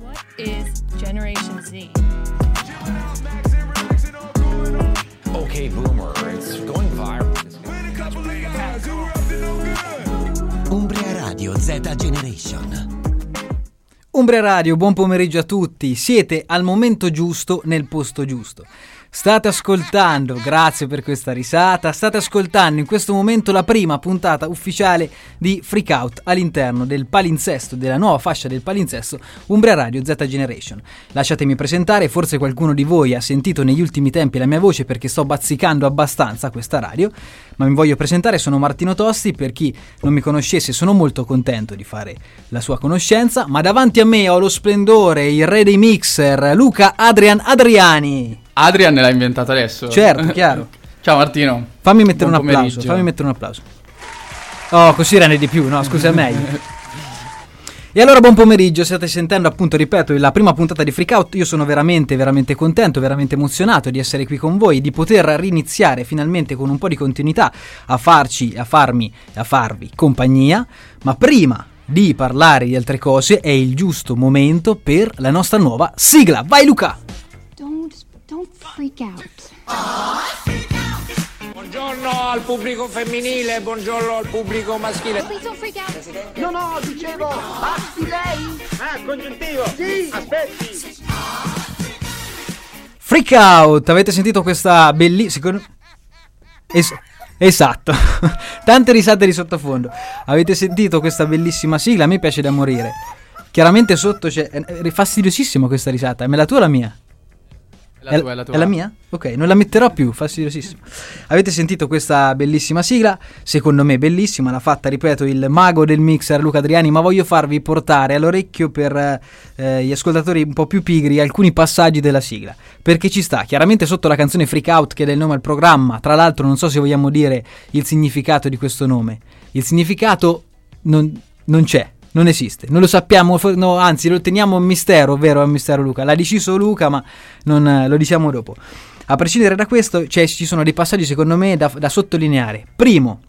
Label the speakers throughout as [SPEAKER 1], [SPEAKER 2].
[SPEAKER 1] What is Generation Z?
[SPEAKER 2] Okay, boomer, it's going viral.
[SPEAKER 3] Umbria Radio Z Generation.
[SPEAKER 4] Umbria Radio, buon pomeriggio a tutti. Siete al momento giusto nel posto giusto. State ascoltando, grazie per questa risata, state ascoltando in questo momento la prima puntata ufficiale di Freak Out all'interno del palinsesto, della nuova fascia del palinsesto Umbria Radio Z Generation. Lasciatemi presentare, forse qualcuno di voi ha sentito negli ultimi tempi la mia voce perché sto bazzicando abbastanza questa radio, ma mi voglio presentare, sono Martino Tosti, per chi non mi conoscesse sono molto contento di fare la sua conoscenza, ma davanti a me ho lo splendore, il re dei mixer, Luca Adrian Adriani.
[SPEAKER 5] Adrian l'ha inventato adesso.
[SPEAKER 4] Certo, chiaro.
[SPEAKER 5] Ciao Martino.
[SPEAKER 4] Fammi mettere
[SPEAKER 5] Buon
[SPEAKER 4] un applauso,
[SPEAKER 5] pomeriggio.
[SPEAKER 4] fammi mettere un applauso. Oh, così rende di più, no? Scusa, è meglio. E allora buon pomeriggio, state sentendo appunto, ripeto, la prima puntata di Freak Out, io sono veramente, veramente contento, veramente emozionato di essere qui con voi, di poter riniziare finalmente con un po' di continuità a farci, a farmi, a farvi compagnia, ma prima di parlare di altre cose è il giusto momento per la nostra nuova sigla. Vai Luca!
[SPEAKER 6] Don't freak out.
[SPEAKER 7] Buongiorno al pubblico femminile, buongiorno al pubblico maschile.
[SPEAKER 6] Please don't freak out.
[SPEAKER 8] No, no, dicevo, basti lei?
[SPEAKER 7] Ah, congiuntivo! Sì! Aspetti!
[SPEAKER 4] Freak Out, avete sentito questa bellissima... Es- esatto, tante risate di sottofondo. Avete sentito questa bellissima sigla? A me piace da morire. Chiaramente sotto c'è... È fastidiosissima questa risata, me la tua o la mia?
[SPEAKER 5] È la tua, è la tua.
[SPEAKER 4] È la mia? Ok, non la metterò più, fastidiosissimo. Avete sentito questa bellissima sigla? Secondo me bellissima, l'ha fatta, ripeto, il mago del mixer Luca Adriani, ma voglio farvi portare all'orecchio per eh, gli ascoltatori un po' più pigri alcuni passaggi della sigla. Perché ci sta, chiaramente sotto la canzone Freak Out che dà il nome al programma, tra l'altro non so se vogliamo dire il significato di questo nome. Il significato non, non c'è. Non esiste, non lo sappiamo, no, anzi lo teniamo un mistero, ovvero è un mistero Luca. L'ha deciso Luca, ma non, eh, lo diciamo dopo. A prescindere da questo, c'è- ci sono dei passaggi secondo me da, da sottolineare. Primo,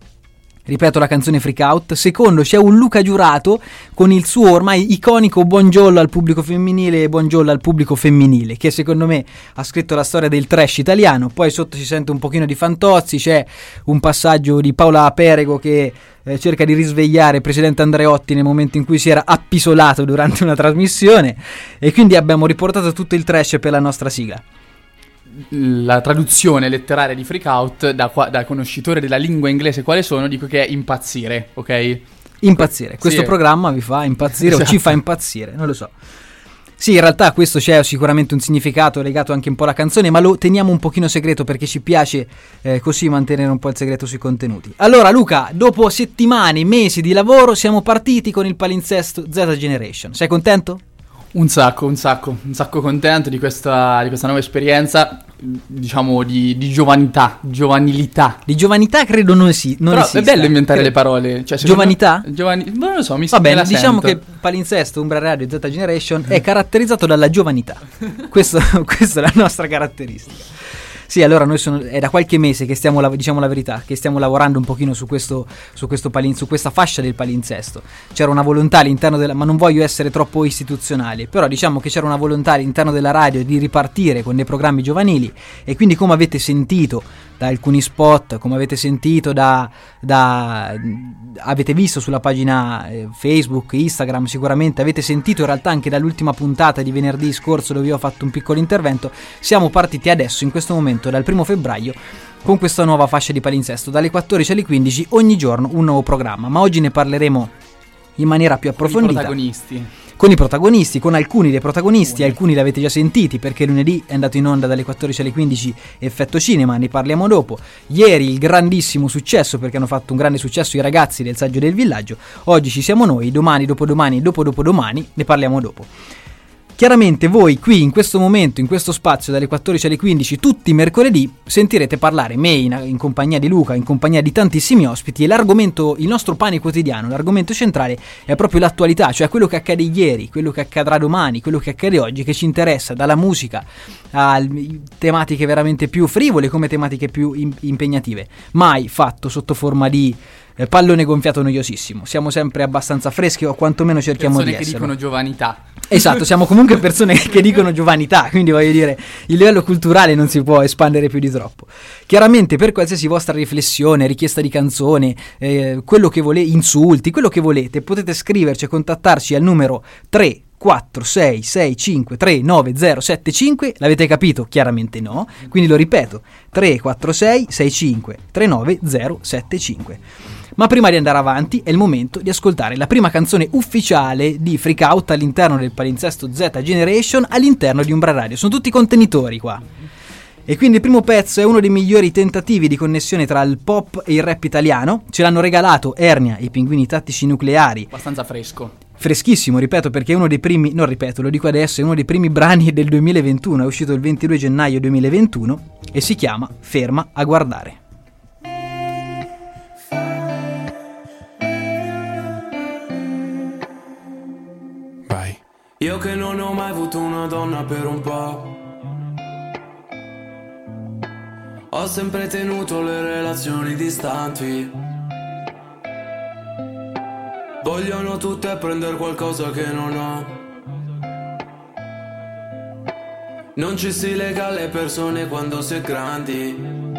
[SPEAKER 4] ripeto la canzone Freak Out. Secondo, c'è un Luca Giurato con il suo ormai iconico buongiorno al pubblico femminile e buongiorno al pubblico femminile, che secondo me ha scritto la storia del trash italiano. Poi sotto si sente un pochino di Fantozzi, c'è un passaggio di Paola Perego che eh, cerca di risvegliare il presidente Andreotti nel momento in cui si era appisolato durante una trasmissione e quindi abbiamo riportato tutto il trash per la nostra sigla.
[SPEAKER 5] La traduzione letteraria di Freak Out, da, qua- da conoscitore della lingua inglese quale sono, dico che è impazzire, ok?
[SPEAKER 4] Impazzire. Questo
[SPEAKER 5] Sì.
[SPEAKER 4] programma vi fa impazzire o ci
[SPEAKER 5] Esatto.
[SPEAKER 4] fa impazzire, non lo so. Sì, in realtà questo c'è sicuramente un significato legato anche un po' alla canzone, ma lo teniamo un pochino segreto perché ci piace eh, così mantenere un po' il segreto sui contenuti. Allora Luca, dopo settimane, mesi di lavoro, siamo partiti con il palinsesto Z Generation. Sei contento?
[SPEAKER 5] Un sacco, un sacco, un sacco contento di questa, di questa nuova esperienza, diciamo di, di giovanità, giovanilità.
[SPEAKER 4] Di giovanità credo non, esi- non
[SPEAKER 5] Però
[SPEAKER 4] esista.
[SPEAKER 5] è bello inventare
[SPEAKER 4] Credo.
[SPEAKER 5] le parole. Cioè,
[SPEAKER 4] Giovanità?
[SPEAKER 5] Giovani... Non lo so, mi
[SPEAKER 4] Va bene,
[SPEAKER 5] me
[SPEAKER 4] diciamo
[SPEAKER 5] sento.
[SPEAKER 4] che palinsesto Umbra Radio Z Generation è caratterizzato dalla giovanità. Questo- questa è la nostra caratteristica. Sì, allora noi sono, è da qualche mese che stiamo, diciamo la verità, che stiamo lavorando un pochino su, questo, su, questo palin- su questa fascia del palinsesto. C'era una volontà all'interno della, ma non voglio essere troppo istituzionale, però diciamo che c'era una volontà all'interno della radio di ripartire con dei programmi giovanili e quindi come avete sentito da alcuni spot, come avete sentito da, da- avete visto sulla pagina eh, Facebook, Instagram, sicuramente avete sentito in realtà anche dall'ultima puntata di venerdì scorso dove io ho fatto un piccolo intervento, siamo partiti adesso in questo momento dal primo febbraio con questa nuova fascia di palinsesto. Dalle 14 alle 15 ogni giorno un nuovo programma, ma oggi ne parleremo in maniera più
[SPEAKER 5] I
[SPEAKER 4] approfondita
[SPEAKER 5] protagonisti.
[SPEAKER 4] Con i protagonisti, con alcuni dei protagonisti, alcuni li avete già sentiti perché lunedì è andato in onda dalle 14 alle 15 Effetto Cinema, ne parliamo dopo. Ieri il grandissimo successo perché hanno fatto un grande successo i ragazzi del Saggio del Villaggio, oggi ci siamo noi, domani, dopodomani, dopo dopodomani, ne parliamo dopo. Chiaramente voi qui in questo momento, in questo spazio dalle 14 alle 15, tutti i mercoledì, sentirete parlare me in, in compagnia di Luca, in compagnia di tantissimi ospiti e l'argomento, il nostro pane quotidiano, l'argomento centrale è proprio l'attualità, cioè quello che accade ieri, quello che accadrà domani, quello che accade oggi, che ci interessa, dalla musica a tematiche veramente più frivole come tematiche più im- impegnative, mai fatto sotto forma di eh, pallone gonfiato noiosissimo. Siamo sempre abbastanza freschi o quantomeno cerchiamo
[SPEAKER 5] Persone
[SPEAKER 4] di
[SPEAKER 5] che
[SPEAKER 4] esserlo.
[SPEAKER 5] dicono giovanità.
[SPEAKER 4] Esatto, siamo comunque persone che dicono giovanità, quindi voglio dire, il livello culturale non si può espandere più di troppo. Chiaramente per qualsiasi vostra riflessione, richiesta di canzone, eh, quello che volete, insulti, quello che volete, potete scriverci e contattarci al numero 3 4 6 6 5 3 9 0 7 5 l'avete capito? Chiaramente no quindi lo ripeto 3 4 6 6 5 3 9 0 7 5 ma prima di andare avanti è il momento di ascoltare la prima canzone ufficiale di Freak Out all'interno del palinsesto Z Generation all'interno di Umbra Radio sono tutti contenitori qua e quindi il primo pezzo è uno dei migliori tentativi di connessione tra il pop e il rap italiano. Ce l'hanno regalato Ernia e i pinguini tattici nucleari.
[SPEAKER 5] Abbastanza fresco.
[SPEAKER 4] Freschissimo, ripeto, perché è uno dei primi, non ripeto, lo dico adesso, è uno dei primi brani del 2021, è uscito il 22 gennaio 2021 e si chiama Ferma a guardare.
[SPEAKER 9] Vai. Io che non ho mai avuto una donna per un po'. Ho sempre tenuto le relazioni distanti. Vogliono tutte prendere qualcosa che non ho. Non ci si lega alle persone quando si è grandi.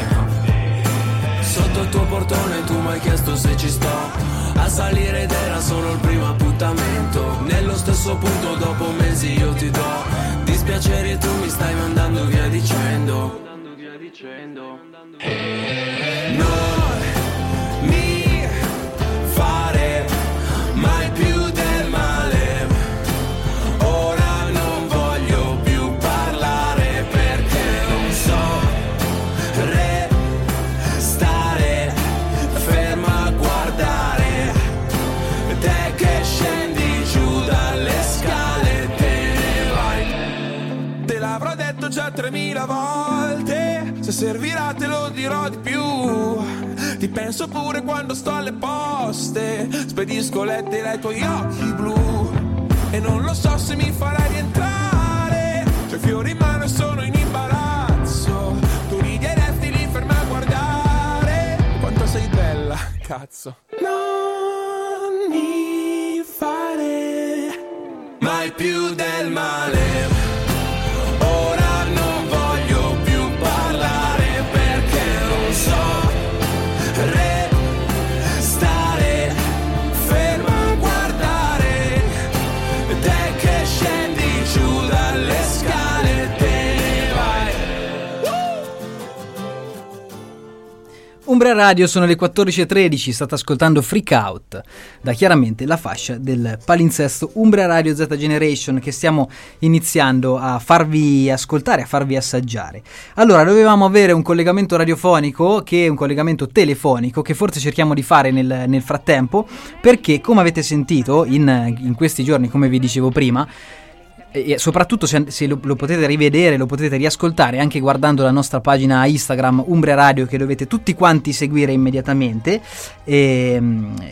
[SPEAKER 9] Sotto il tuo portone tu mi hai chiesto se ci sto. A salire ed era solo il primo appuntamento. Nello stesso punto dopo mesi io ti do Dispiacere tu mi stai mandando via dicendo. Non
[SPEAKER 10] già 3000 volte. Se servirà te lo dirò di più. Ti penso pure quando sto alle poste. Spedisco lettere ai tuoi occhi blu. E non lo so se mi farai rientrare. C'ho i fiori in mano e sono in imbarazzo. Tu ridi e resti lì ferma a guardare. Quanto sei bella, cazzo. Non mi fare
[SPEAKER 9] mai più del male.
[SPEAKER 4] Umbria Radio sono le 14.13, state ascoltando Freak Out, da chiaramente la fascia del palinsesto Umbria Radio Z Generation che stiamo iniziando a farvi ascoltare, a farvi assaggiare. Allora, dovevamo avere un collegamento radiofonico, che è un collegamento telefonico, che forse cerchiamo di fare nel, nel frattempo, perché come avete sentito in, in questi giorni, come vi dicevo prima, e soprattutto se, se lo, lo, potete rivedere, lo potete riascoltare anche guardando la nostra pagina Instagram Umbria Radio che dovete tutti quanti seguire immediatamente e,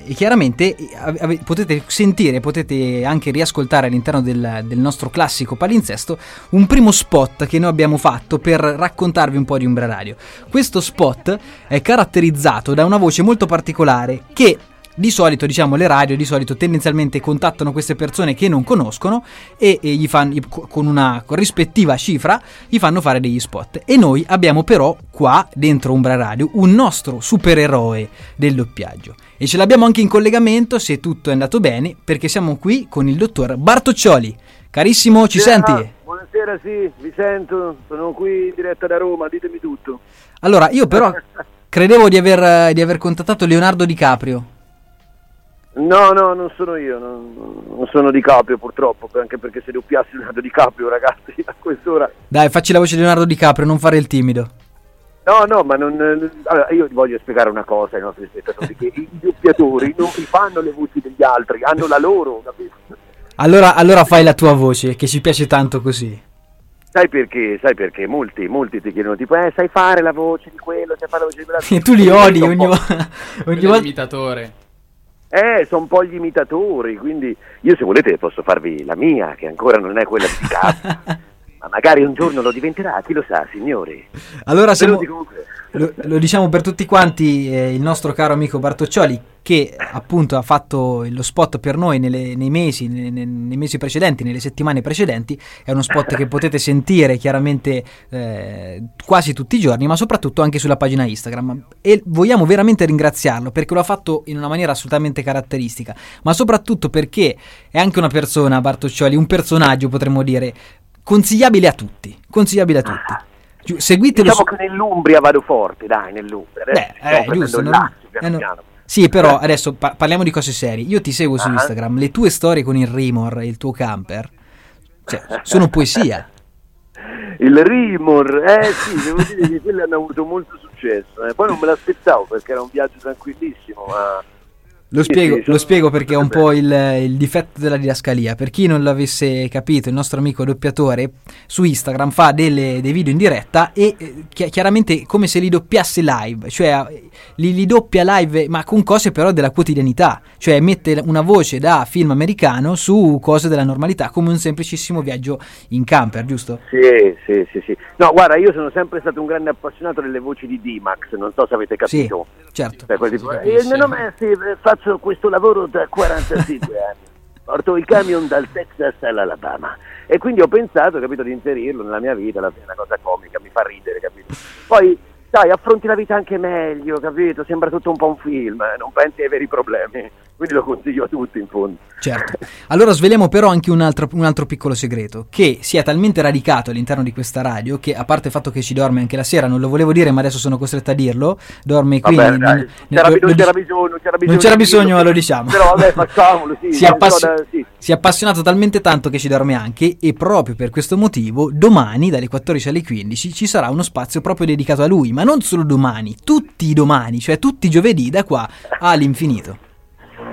[SPEAKER 4] e chiaramente ave, potete sentire, potete anche riascoltare all'interno del, del, nostro classico palinsesto un primo spot che noi abbiamo fatto per raccontarvi un po' di Umbria Radio. Questo spot è caratterizzato da una voce molto particolare che di solito, diciamo, le radio di solito tendenzialmente contattano queste persone che non conoscono e, e gli fanno, con una corrispettiva cifra, gli fanno fare degli spot. E noi abbiamo però qua, dentro Umbra Radio, un nostro supereroe del doppiaggio. E ce l'abbiamo anche in collegamento, se tutto è andato bene, perché siamo qui con il dottor Bartoccioli. Carissimo, ci
[SPEAKER 11] Buonasera,
[SPEAKER 4] senti?
[SPEAKER 11] Buonasera, sì, vi sento, sono qui in diretta da Roma, ditemi tutto.
[SPEAKER 4] Allora, io però credevo di aver, di aver contattato Leonardo DiCaprio.
[SPEAKER 11] No, no, non sono io, non, non sono Di Caprio purtroppo, anche perché se doppiassi Leonardo Di Caprio ragazzi a quest'ora...
[SPEAKER 4] Dai, facci la voce di Leonardo Di Caprio, non fare il timido.
[SPEAKER 11] No, no, ma non, allora, io voglio spiegare una cosa ai nostri spettatori, che i doppiatori non si fanno le voci degli altri, hanno la loro, capito?
[SPEAKER 4] Allora, allora fai la tua voce, che ci piace tanto così.
[SPEAKER 11] Sai perché? Sai perché? Molti, molti ti chiedono tipo, eh, sai fare la voce di quello, sai fare la voce di quell'altro.
[SPEAKER 4] E tu li odi ogni,
[SPEAKER 5] ogni volta. imitatore.
[SPEAKER 11] Eh, sono un po' gli imitatori, quindi io se volete posso farvi la mia, che ancora non è quella di casa. ma magari un giorno lo diventerà, chi lo sa, signori.
[SPEAKER 4] Allora, siamo, lo, lo, diciamo per tutti quanti, eh, il nostro caro amico Bartoccioli, che appunto ha fatto lo spot per noi nelle, nei, mesi, nei, nei, mesi, precedenti, nelle settimane precedenti, è uno spot che potete sentire chiaramente eh, quasi tutti i giorni, ma soprattutto anche sulla pagina Instagram. E vogliamo veramente ringraziarlo perché lo ha fatto in una maniera assolutamente caratteristica, ma soprattutto perché è anche una persona, Bartoccioli, un personaggio potremmo dire, consigliabile a tutti, consigliabile a tutti. Seguitelo
[SPEAKER 11] diciamo su... che nell'Umbria vado forte, dai, nell'Umbria.
[SPEAKER 4] Beh, eh, giusto, non... Lazio, piano eh, no. piano. Sì, però adesso pa- parliamo di cose serie. Io ti seguo su uh-huh. Instagram, le tue storie con il Rimor e il tuo camper cioè, sono poesia.
[SPEAKER 11] il Rimor, eh sì, devo dire che quelli hanno avuto molto successo. Eh. Poi non me l'aspettavo perché era un viaggio tranquillissimo, ma
[SPEAKER 4] lo spiego, sì, sì, lo spiego perché è un po' il, il, difetto della didascalia. Per chi non l'avesse capito, il nostro amico doppiatore su Instagram fa delle, dei video in diretta e eh, chiaramente come se li doppiasse live, cioè li, li, doppia live ma con cose però della quotidianità, cioè mette una voce da film americano su cose della normalità, come un semplicissimo viaggio in camper, giusto?
[SPEAKER 11] Sì, sì, sì. sì. No, guarda, io sono sempre stato un grande appassionato delle voci di D-Max, non so se avete capito.
[SPEAKER 4] Sì, certo.
[SPEAKER 11] Tipo, eh, nome, sì, faccio questo lavoro da 45 anni. Porto i camion dal Texas all'Alabama. E quindi ho pensato, capito, di inserirlo nella mia vita, è una cosa comica, mi fa ridere, capito? Poi dai, affronti la vita anche meglio, capito? Sembra tutto un po' un film, eh? non pensi ai veri problemi. Quindi lo consiglio a tutti in fondo.
[SPEAKER 4] Certo. Allora sveliamo però anche un altro, un altro, piccolo segreto, che si è talmente radicato all'interno di questa radio che a parte il fatto che ci dorme anche la sera, non lo volevo dire ma adesso sono costretto a dirlo, dorme qui...
[SPEAKER 11] Vabbè, non, c'era, non, c'era bisogno, c'era bisogno,
[SPEAKER 4] non c'era bisogno lo diciamo.
[SPEAKER 11] Però vabbè facciamolo, sì.
[SPEAKER 4] si, è appassi- sì. Si è appassionato talmente tanto che ci dorme anche e proprio per questo motivo domani dalle 14 alle 15 ci sarà uno spazio proprio dedicato a lui, ma non solo domani, tutti i domani, cioè tutti i giovedì da qua all'infinito.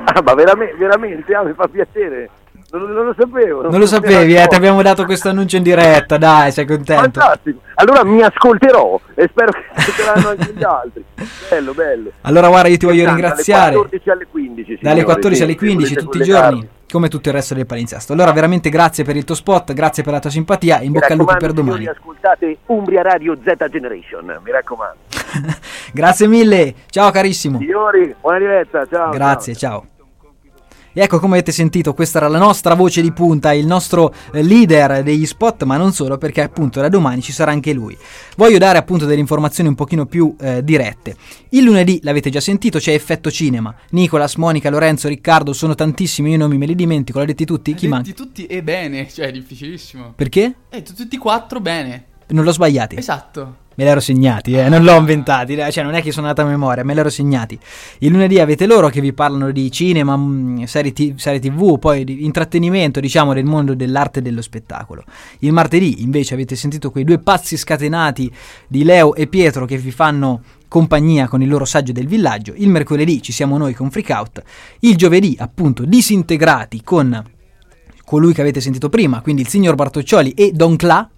[SPEAKER 11] Ah, ma veramente, veramente ah, mi fa piacere. Non, non, lo sapevo.
[SPEAKER 4] Non, non lo sapevi, eh, ti abbiamo dato questo annuncio in diretta, dai, sei contento.
[SPEAKER 11] Fantastico. Allora mi ascolterò e spero che ascolteranno anche gli altri. Bello, bello.
[SPEAKER 4] Allora guarda, io ti voglio ringraziare.
[SPEAKER 11] Dalle 14 alle 15. Signori,
[SPEAKER 4] Dalle 14 alle 15 tutti i giorni, come tutto il resto del palinsesto. Allora veramente grazie per il tuo spot, grazie per la tua simpatia, in bocca al lupo per domani.
[SPEAKER 11] Signori, ascoltate Umbria Radio Z Generation, mi raccomando.
[SPEAKER 4] grazie mille, ciao carissimo.
[SPEAKER 11] Signori, buona diretta, ciao.
[SPEAKER 4] Grazie, ciao. ciao. E ecco come avete sentito, questa era la nostra voce di punta, il nostro eh, leader degli spot, ma non solo, perché appunto da domani ci sarà anche lui. Voglio dare appunto delle informazioni un pochino più eh, dirette. Il lunedì, l'avete già sentito, c'è Effetto Cinema. Nicolas, Monica, Lorenzo, Riccardo, sono tantissimi, io nomi me li dimentico, l'ha detti tutti? Chi manca?
[SPEAKER 5] tutti e bene, cioè è difficilissimo.
[SPEAKER 4] Perché?
[SPEAKER 5] Eh, tutti e quattro bene.
[SPEAKER 4] Non l'ho sbagliati.
[SPEAKER 5] Esatto.
[SPEAKER 4] Me l'ero segnati, eh, non l'ho inventati, cioè non è che sono andata a memoria, me l'ero segnati. Il lunedì avete loro che vi parlano di cinema, mm, serie, t- serie tv, poi di intrattenimento, diciamo, del mondo dell'arte e dello spettacolo. Il martedì invece avete sentito quei due pazzi scatenati di Leo e Pietro che vi fanno compagnia con il loro saggio del villaggio. Il mercoledì ci siamo noi con Freakout. Il giovedì, appunto, disintegrati con colui che avete sentito prima, quindi il signor Bartoccioli e Don Cla,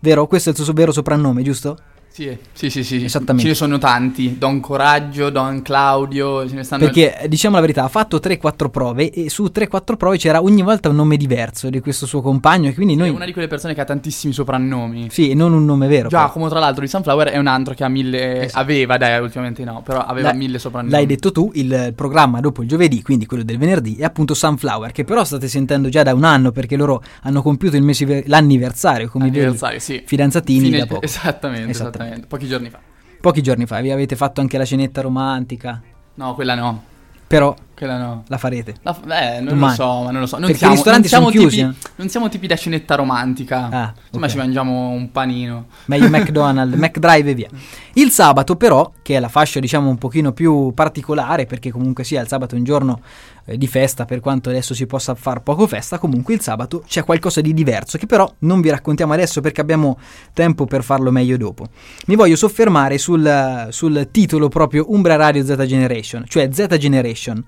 [SPEAKER 4] vero? Questo è il suo vero soprannome, giusto?
[SPEAKER 5] Sì, sì, sì, sì.
[SPEAKER 4] Esattamente.
[SPEAKER 5] Ce ne sono tanti. Don Coraggio, Don Claudio, ce ne stanno...
[SPEAKER 4] Perché eh, diciamo la verità, ha fatto 3-4 prove e su 3-4 prove c'era ogni volta un nome diverso di questo suo compagno e quindi noi...
[SPEAKER 5] È una di quelle persone che ha tantissimi soprannomi.
[SPEAKER 4] Sì, e non un nome vero.
[SPEAKER 5] Giacomo, tra l'altro, di Sunflower è un altro che ha mille...
[SPEAKER 4] Esatto.
[SPEAKER 5] Aveva, dai, ultimamente no, però aveva
[SPEAKER 4] L'hai-
[SPEAKER 5] mille soprannomi.
[SPEAKER 4] L'hai detto tu, il programma dopo il giovedì, quindi quello del venerdì, è appunto Sunflower, che però state sentendo già da un anno perché loro hanno compiuto il mese- l'anniversario come
[SPEAKER 5] Anniversario, sì.
[SPEAKER 4] fidanzatini
[SPEAKER 5] Fine-
[SPEAKER 4] da poco.
[SPEAKER 5] Esattamente,
[SPEAKER 4] Esattamente.
[SPEAKER 5] esattamente. Pochi giorni fa.
[SPEAKER 4] Pochi giorni fa vi avete fatto anche la cenetta romantica,
[SPEAKER 5] No, quella no.
[SPEAKER 4] però
[SPEAKER 5] Quella no.
[SPEAKER 4] la farete.
[SPEAKER 5] La f- eh, non
[SPEAKER 4] Domani.
[SPEAKER 5] lo so, ma non lo so. Non
[SPEAKER 4] Perché
[SPEAKER 5] siamo,
[SPEAKER 4] i ristoranti
[SPEAKER 5] non siamo
[SPEAKER 4] sono chiusi,
[SPEAKER 5] Tipi, non siamo tipi da scenetta romantica.
[SPEAKER 4] Ah,
[SPEAKER 5] Insomma,
[SPEAKER 4] ok.
[SPEAKER 5] ci mangiamo un panino.
[SPEAKER 4] meglio McDonald's, McDrive e via. Il sabato però, che è la fascia diciamo un pochino più particolare, perché comunque sia il sabato è un giorno eh, di festa, per quanto adesso si possa far poco festa, comunque il sabato c'è qualcosa di diverso, che però non vi raccontiamo adesso perché abbiamo tempo per farlo meglio dopo. Mi voglio soffermare sul, sul titolo proprio Umbra Radio Z Generation, cioè Z Generation,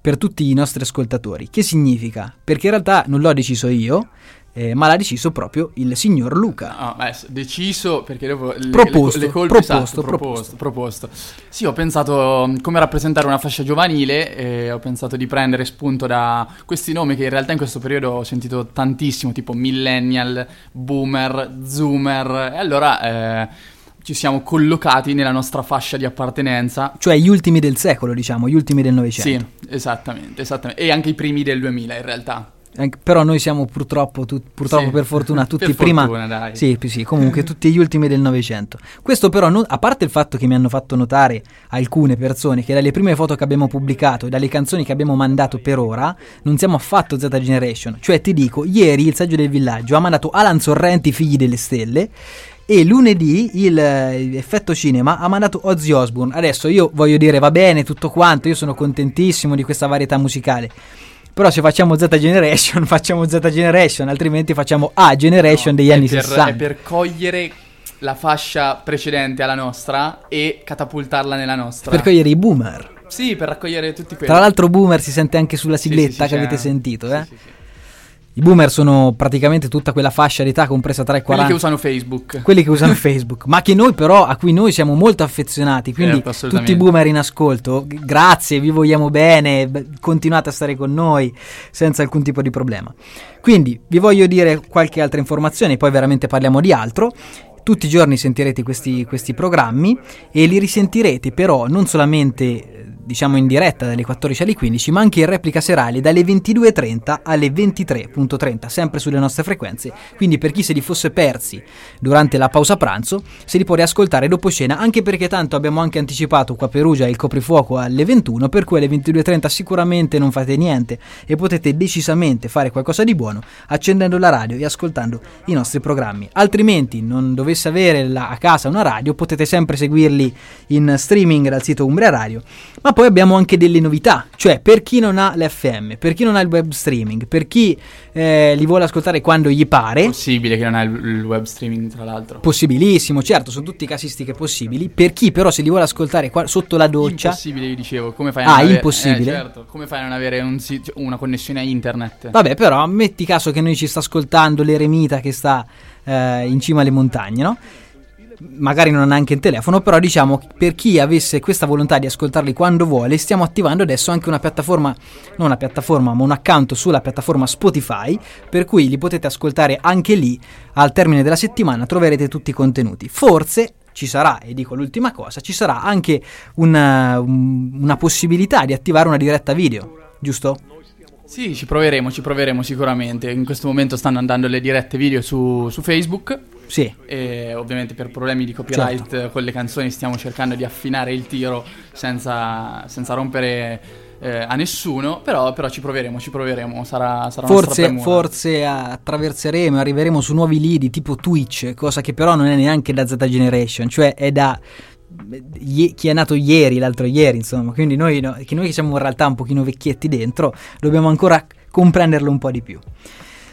[SPEAKER 4] per tutti i nostri ascoltatori. Che significa? Perché in realtà non l'ho deciso io, eh, ma l'ha deciso proprio il signor Luca.
[SPEAKER 5] No, beh, deciso perché dopo le,
[SPEAKER 4] Proposto,
[SPEAKER 5] le, le colpe
[SPEAKER 4] proposto,
[SPEAKER 5] esatto, proposto, proposto. Sì, ho pensato mm, come rappresentare una fascia giovanile e ho pensato di prendere spunto da questi nomi che in realtà in questo periodo ho sentito tantissimo, tipo millennial, boomer, zoomer e allora eh, ci siamo collocati nella nostra fascia di appartenenza.
[SPEAKER 4] Cioè gli ultimi del secolo, diciamo, gli ultimi del Novecento.
[SPEAKER 5] Sì, esattamente, esattamente. E anche i primi del 2000 in realtà.
[SPEAKER 4] Anche- però noi siamo purtroppo, tu- purtroppo
[SPEAKER 5] Sì.
[SPEAKER 4] per fortuna tutti
[SPEAKER 5] Per
[SPEAKER 4] prima
[SPEAKER 5] fortuna, dai.
[SPEAKER 4] Sì, sì, comunque tutti gli ultimi del Novecento. Questo però non- a parte il fatto che mi hanno fatto notare alcune persone che dalle prime foto che abbiamo pubblicato e dalle canzoni che abbiamo mandato per ora non siamo affatto Z Generation. Cioè ti dico, ieri il saggio del villaggio ha mandato Alan Sorrenti Figli delle stelle e lunedì il, effetto cinema ha mandato Ozzy Osbourne. Adesso io voglio dire va bene tutto quanto, io sono contentissimo di questa varietà musicale. Però se facciamo Z Generation, facciamo Z Generation, altrimenti facciamo A Generation degli
[SPEAKER 5] È
[SPEAKER 4] anni
[SPEAKER 5] per,
[SPEAKER 4] 60.
[SPEAKER 5] È per cogliere la fascia precedente alla nostra e catapultarla nella nostra.
[SPEAKER 4] Per cogliere i boomer.
[SPEAKER 5] Sì, per raccogliere tutti quelli.
[SPEAKER 4] Tra l'altro boomer si sente anche sulla
[SPEAKER 5] Sì,
[SPEAKER 4] sigletta
[SPEAKER 5] sì, sì,
[SPEAKER 4] che
[SPEAKER 5] c'è-
[SPEAKER 4] avete sentito,
[SPEAKER 5] sì,
[SPEAKER 4] eh?
[SPEAKER 5] sì, sì.
[SPEAKER 4] I boomer sono praticamente tutta quella fascia di età compresa tra i
[SPEAKER 5] Quelli
[SPEAKER 4] 40
[SPEAKER 5] che usano Facebook.
[SPEAKER 4] quelli che usano Facebook, ma che noi però a cui noi siamo molto affezionati, quindi
[SPEAKER 5] Certo,
[SPEAKER 4] tutti i boomer in ascolto, grazie, vi vogliamo bene, continuate a stare con noi senza alcun tipo di problema. Quindi vi voglio dire qualche altra informazione, poi veramente parliamo di altro. Tutti i giorni sentirete questi, questi programmi e li risentirete però non solamente diciamo in diretta dalle 14 alle 15 ma anche in replica serale dalle 22.30 alle 23.30 sempre sulle nostre frequenze. Quindi per chi se li fosse persi durante la pausa pranzo se li può riascoltare dopo cena anche perché tanto abbiamo anche anticipato qua a Perugia il coprifuoco alle 21 per cui alle 22.30 sicuramente non fate niente e potete decisamente fare qualcosa di buono accendendo la radio e ascoltando i nostri programmi. Altrimenti non dovesse avere la- a casa una radio potete sempre seguirli in streaming dal sito Umbria Radio ma poi abbiamo anche delle novità cioè per chi non ha l'FM per chi non ha il web streaming per chi eh, li vuole ascoltare quando gli pare
[SPEAKER 5] Possibile che non hai il, web streaming, tra l'altro.
[SPEAKER 4] Possibilissimo, certo, sono tutte casistiche possibili. Per chi però se li vuole ascoltare qua sotto la doccia,
[SPEAKER 5] Impossibile, io dicevo. Come fai a
[SPEAKER 4] Ah,
[SPEAKER 5] non avere...
[SPEAKER 4] impossibile?
[SPEAKER 5] Eh, certo. Come fai a non avere un una connessione a internet?
[SPEAKER 4] vabbè, però metti caso che noi ci sta ascoltando l'eremita che sta eh, in cima alle montagne, no? Magari non ha neanche il telefono, però diciamo per chi avesse questa volontà di ascoltarli quando vuole, stiamo attivando adesso anche una piattaforma, non una piattaforma, ma un account sulla piattaforma Spotify, per cui li potete ascoltare anche lì. Al termine della settimana troverete tutti i contenuti. Forse ci sarà, e dico l'ultima cosa, ci sarà anche una, un- una possibilità di attivare una diretta video, giusto?
[SPEAKER 5] Sì, ci proveremo, ci proveremo sicuramente. In questo momento stanno andando le dirette video su, su Facebook.
[SPEAKER 4] Sì.
[SPEAKER 5] E ovviamente per problemi di copyright
[SPEAKER 4] Certo.
[SPEAKER 5] eh, con le canzoni stiamo cercando di affinare il tiro senza, senza rompere eh, a nessuno. Però, però ci proveremo, ci proveremo. Sarà, sarà
[SPEAKER 4] Forse, forse attraverseremo arriveremo su nuovi lidi tipo Twitch, cosa che però non è neanche da Z Generation, cioè è da ie- chi è nato ieri, l'altro ieri, insomma. Quindi noi, no- che noi siamo in realtà un pochino vecchietti dentro, dobbiamo ancora comprenderlo un po' di più.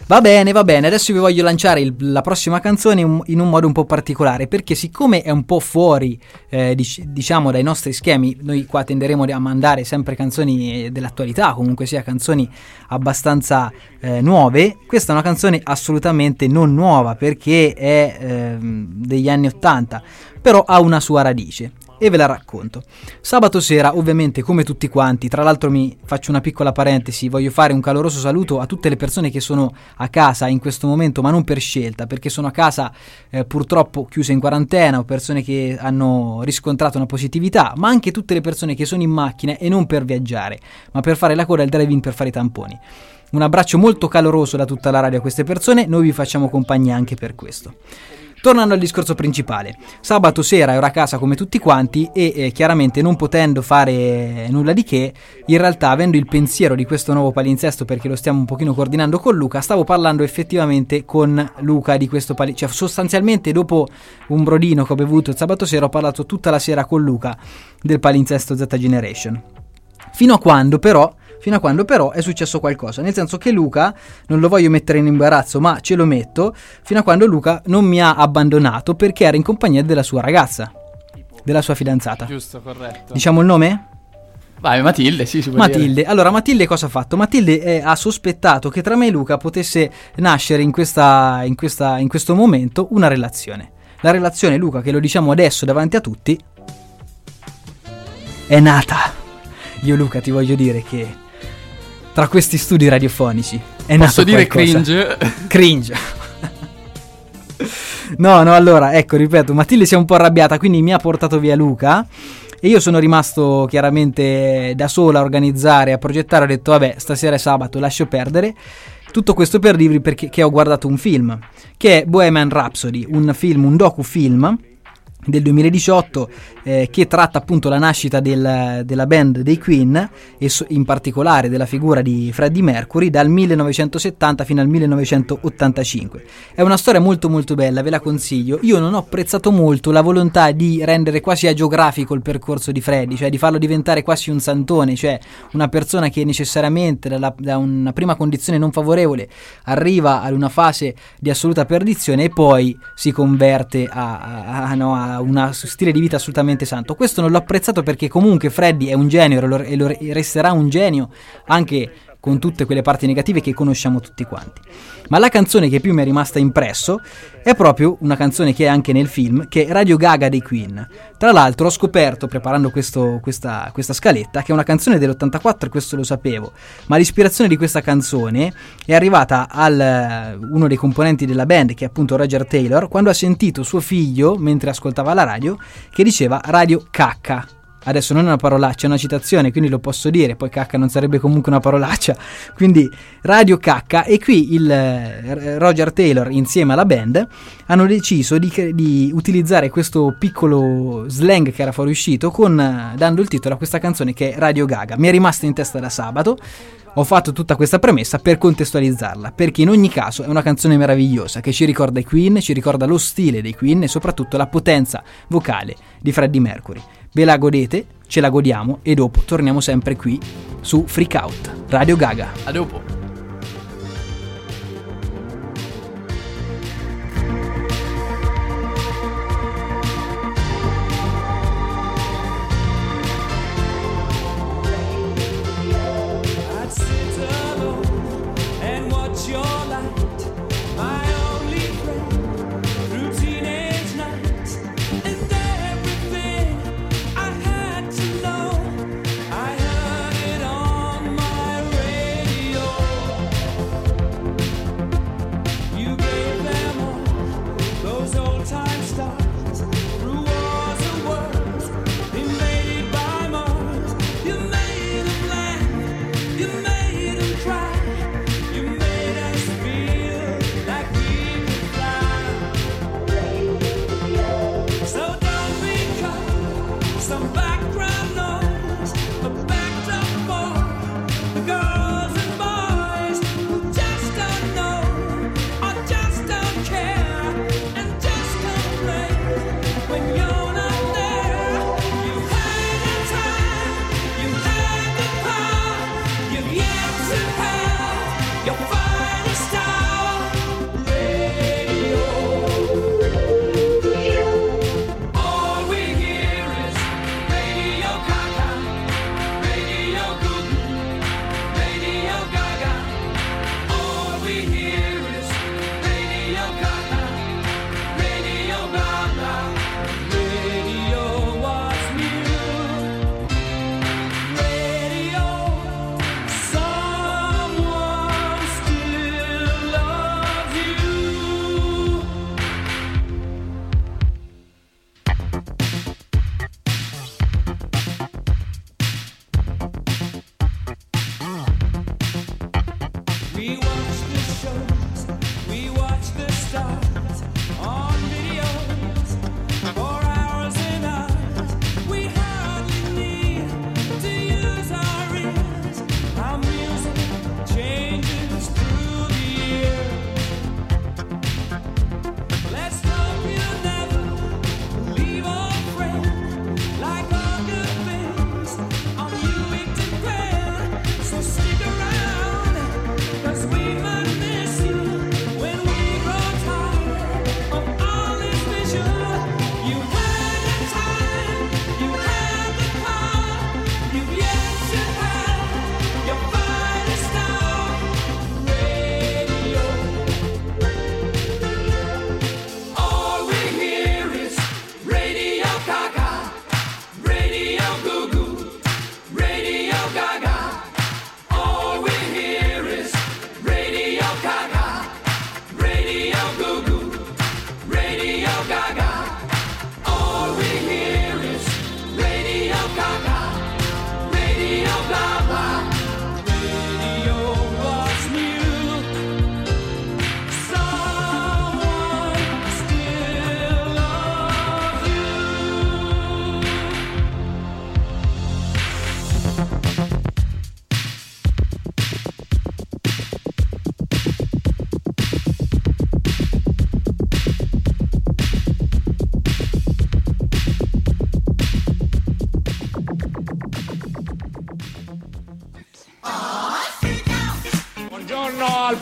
[SPEAKER 4] Va bene, va bene, adesso vi voglio lanciare il- la prossima canzone in, in un modo un po' particolare, perché siccome è un po' fuori, eh, dic- diciamo, dai nostri schemi, noi qua tenderemo a mandare sempre canzoni eh, dell'attualità, comunque sia canzoni abbastanza eh, nuove, questa è una canzone assolutamente non nuova, perché è ehm, degli anni 80, però ha una sua radice. E ve la racconto. Sabato sera, ovviamente, come tutti quanti, tra l'altro mi faccio una piccola parentesi, voglio fare un caloroso saluto a tutte le persone che sono a casa in questo momento, ma non per scelta, perché sono a casa eh, purtroppo chiuse in quarantena o persone che hanno riscontrato una positività, ma anche tutte le persone che sono in macchina e non per viaggiare, ma per fare la coda al drive-in per fare i tamponi. Un abbraccio molto caloroso da tutta la radio a queste persone, noi vi facciamo compagnia anche per questo. Tornando al discorso principale, sabato sera ero a casa come tutti quanti e eh, chiaramente non potendo fare nulla di che, in realtà avendo il pensiero di questo nuovo palinsesto perché lo stiamo un pochino coordinando con Luca, stavo parlando effettivamente con Luca di questo palinsesto, cioè sostanzialmente dopo un brodino che ho bevuto il sabato sera ho parlato tutta la sera con Luca del palinsesto Z Generation. Fino a quando però fino a quando però è successo qualcosa, nel senso che Luca, non lo voglio mettere in imbarazzo, ma ce lo metto, fino a quando Luca non mi ha abbandonato perché era in compagnia della sua ragazza, della sua fidanzata.
[SPEAKER 5] Giusto, corretto.
[SPEAKER 4] Diciamo il nome?
[SPEAKER 5] Vai, Matilde, sì, si può
[SPEAKER 4] Matilde,
[SPEAKER 5] dire.
[SPEAKER 4] allora Matilde cosa ha fatto? Matilde eh, ha sospettato che tra me e Luca potesse nascere in, questa, in, questa, in questo momento una relazione. La relazione, Luca, che lo diciamo adesso davanti a tutti, è nata. Io Luca ti voglio dire che tra questi studi radiofonici è
[SPEAKER 5] Posso dire
[SPEAKER 4] qualcosa.
[SPEAKER 5] cringe?
[SPEAKER 4] Cringe. no, no, allora, ecco, ripeto, Matilde si è un po' arrabbiata, quindi mi ha portato via Luca e io sono rimasto chiaramente da sola a organizzare, a progettare, ho detto vabbè, stasera è sabato, lascio perdere. Tutto questo per dirvi perché ho guardato un film, che è Bohemian Rhapsody, un film, un docufilm del 2018 eh, che tratta appunto la nascita del- della band dei Queen e so- in particolare della figura di Freddie Mercury dal 1970 fino al 1985. È una storia molto molto bella, ve la consiglio. Io non ho apprezzato molto la volontà di rendere quasi agiografico il percorso di Freddie, cioè di farlo diventare quasi un santone, cioè una persona che necessariamente dalla- da una prima condizione non favorevole arriva ad una fase di assoluta perdizione e poi si converte a, a- a- no, a uno stile di vita assolutamente santo. Questo non l'ho apprezzato perché comunque Freddy è un genio e lo- e lo resterà un genio anche con tutte quelle parti negative che conosciamo tutti quanti. Ma la canzone che più mi è rimasta impresso è proprio una canzone che è anche nel film, che è Radio Gaga dei Queen. Tra l'altro ho scoperto, preparando questo- questa, questa scaletta, che è una canzone dell'84 e questo lo sapevo, ma l'ispirazione di questa canzone è arrivata a uno dei componenti della band, che è appunto Roger Taylor, quando ha sentito suo figlio, mentre ascoltava la radio, che diceva Radio Cacca. Adesso non è una parolaccia, è una citazione, quindi lo posso dire, poi cacca non sarebbe comunque una parolaccia. Quindi Radio Cacca e qui il eh, Roger Taylor insieme alla band hanno deciso di, di utilizzare questo piccolo slang che era fuoriuscito con, eh, dando il titolo a questa canzone che è Radio Gaga. Mi è rimasta in testa da sabato. Ho fatto tutta questa premessa per contestualizzarla, perché in ogni caso è una canzone meravigliosa che ci ricorda i Queen, ci ricorda lo stile dei Queen e soprattutto la potenza vocale di Freddie Mercury. Ve la godete, ce la godiamo e dopo torniamo sempre qui su Freak Out, Radio Gaga.
[SPEAKER 5] A dopo.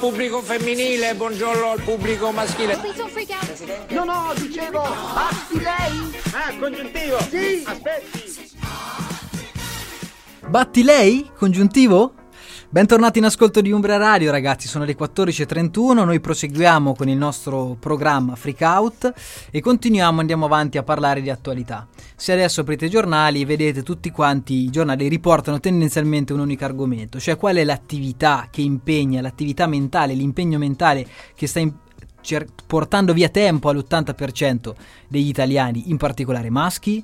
[SPEAKER 7] Pubblico femminile, buongiorno al pubblico maschile.
[SPEAKER 8] No, no, dicevo, basti lei?
[SPEAKER 12] Ah, congiuntivo?
[SPEAKER 8] Sì.
[SPEAKER 12] Aspetti.
[SPEAKER 4] Batti lei? Congiuntivo? Bentornati in ascolto di Umbria Radio ragazzi, sono le 14.31, noi proseguiamo con il nostro programma Freak Out e continuiamo, andiamo avanti a parlare di attualità. Se adesso aprite i giornali vedete tutti quanti i giornali riportano tendenzialmente un unico argomento, cioè qual è l'attività che impegna, l'attività mentale, l'impegno mentale che sta cer- portando via tempo all'80% degli italiani, in particolare maschi,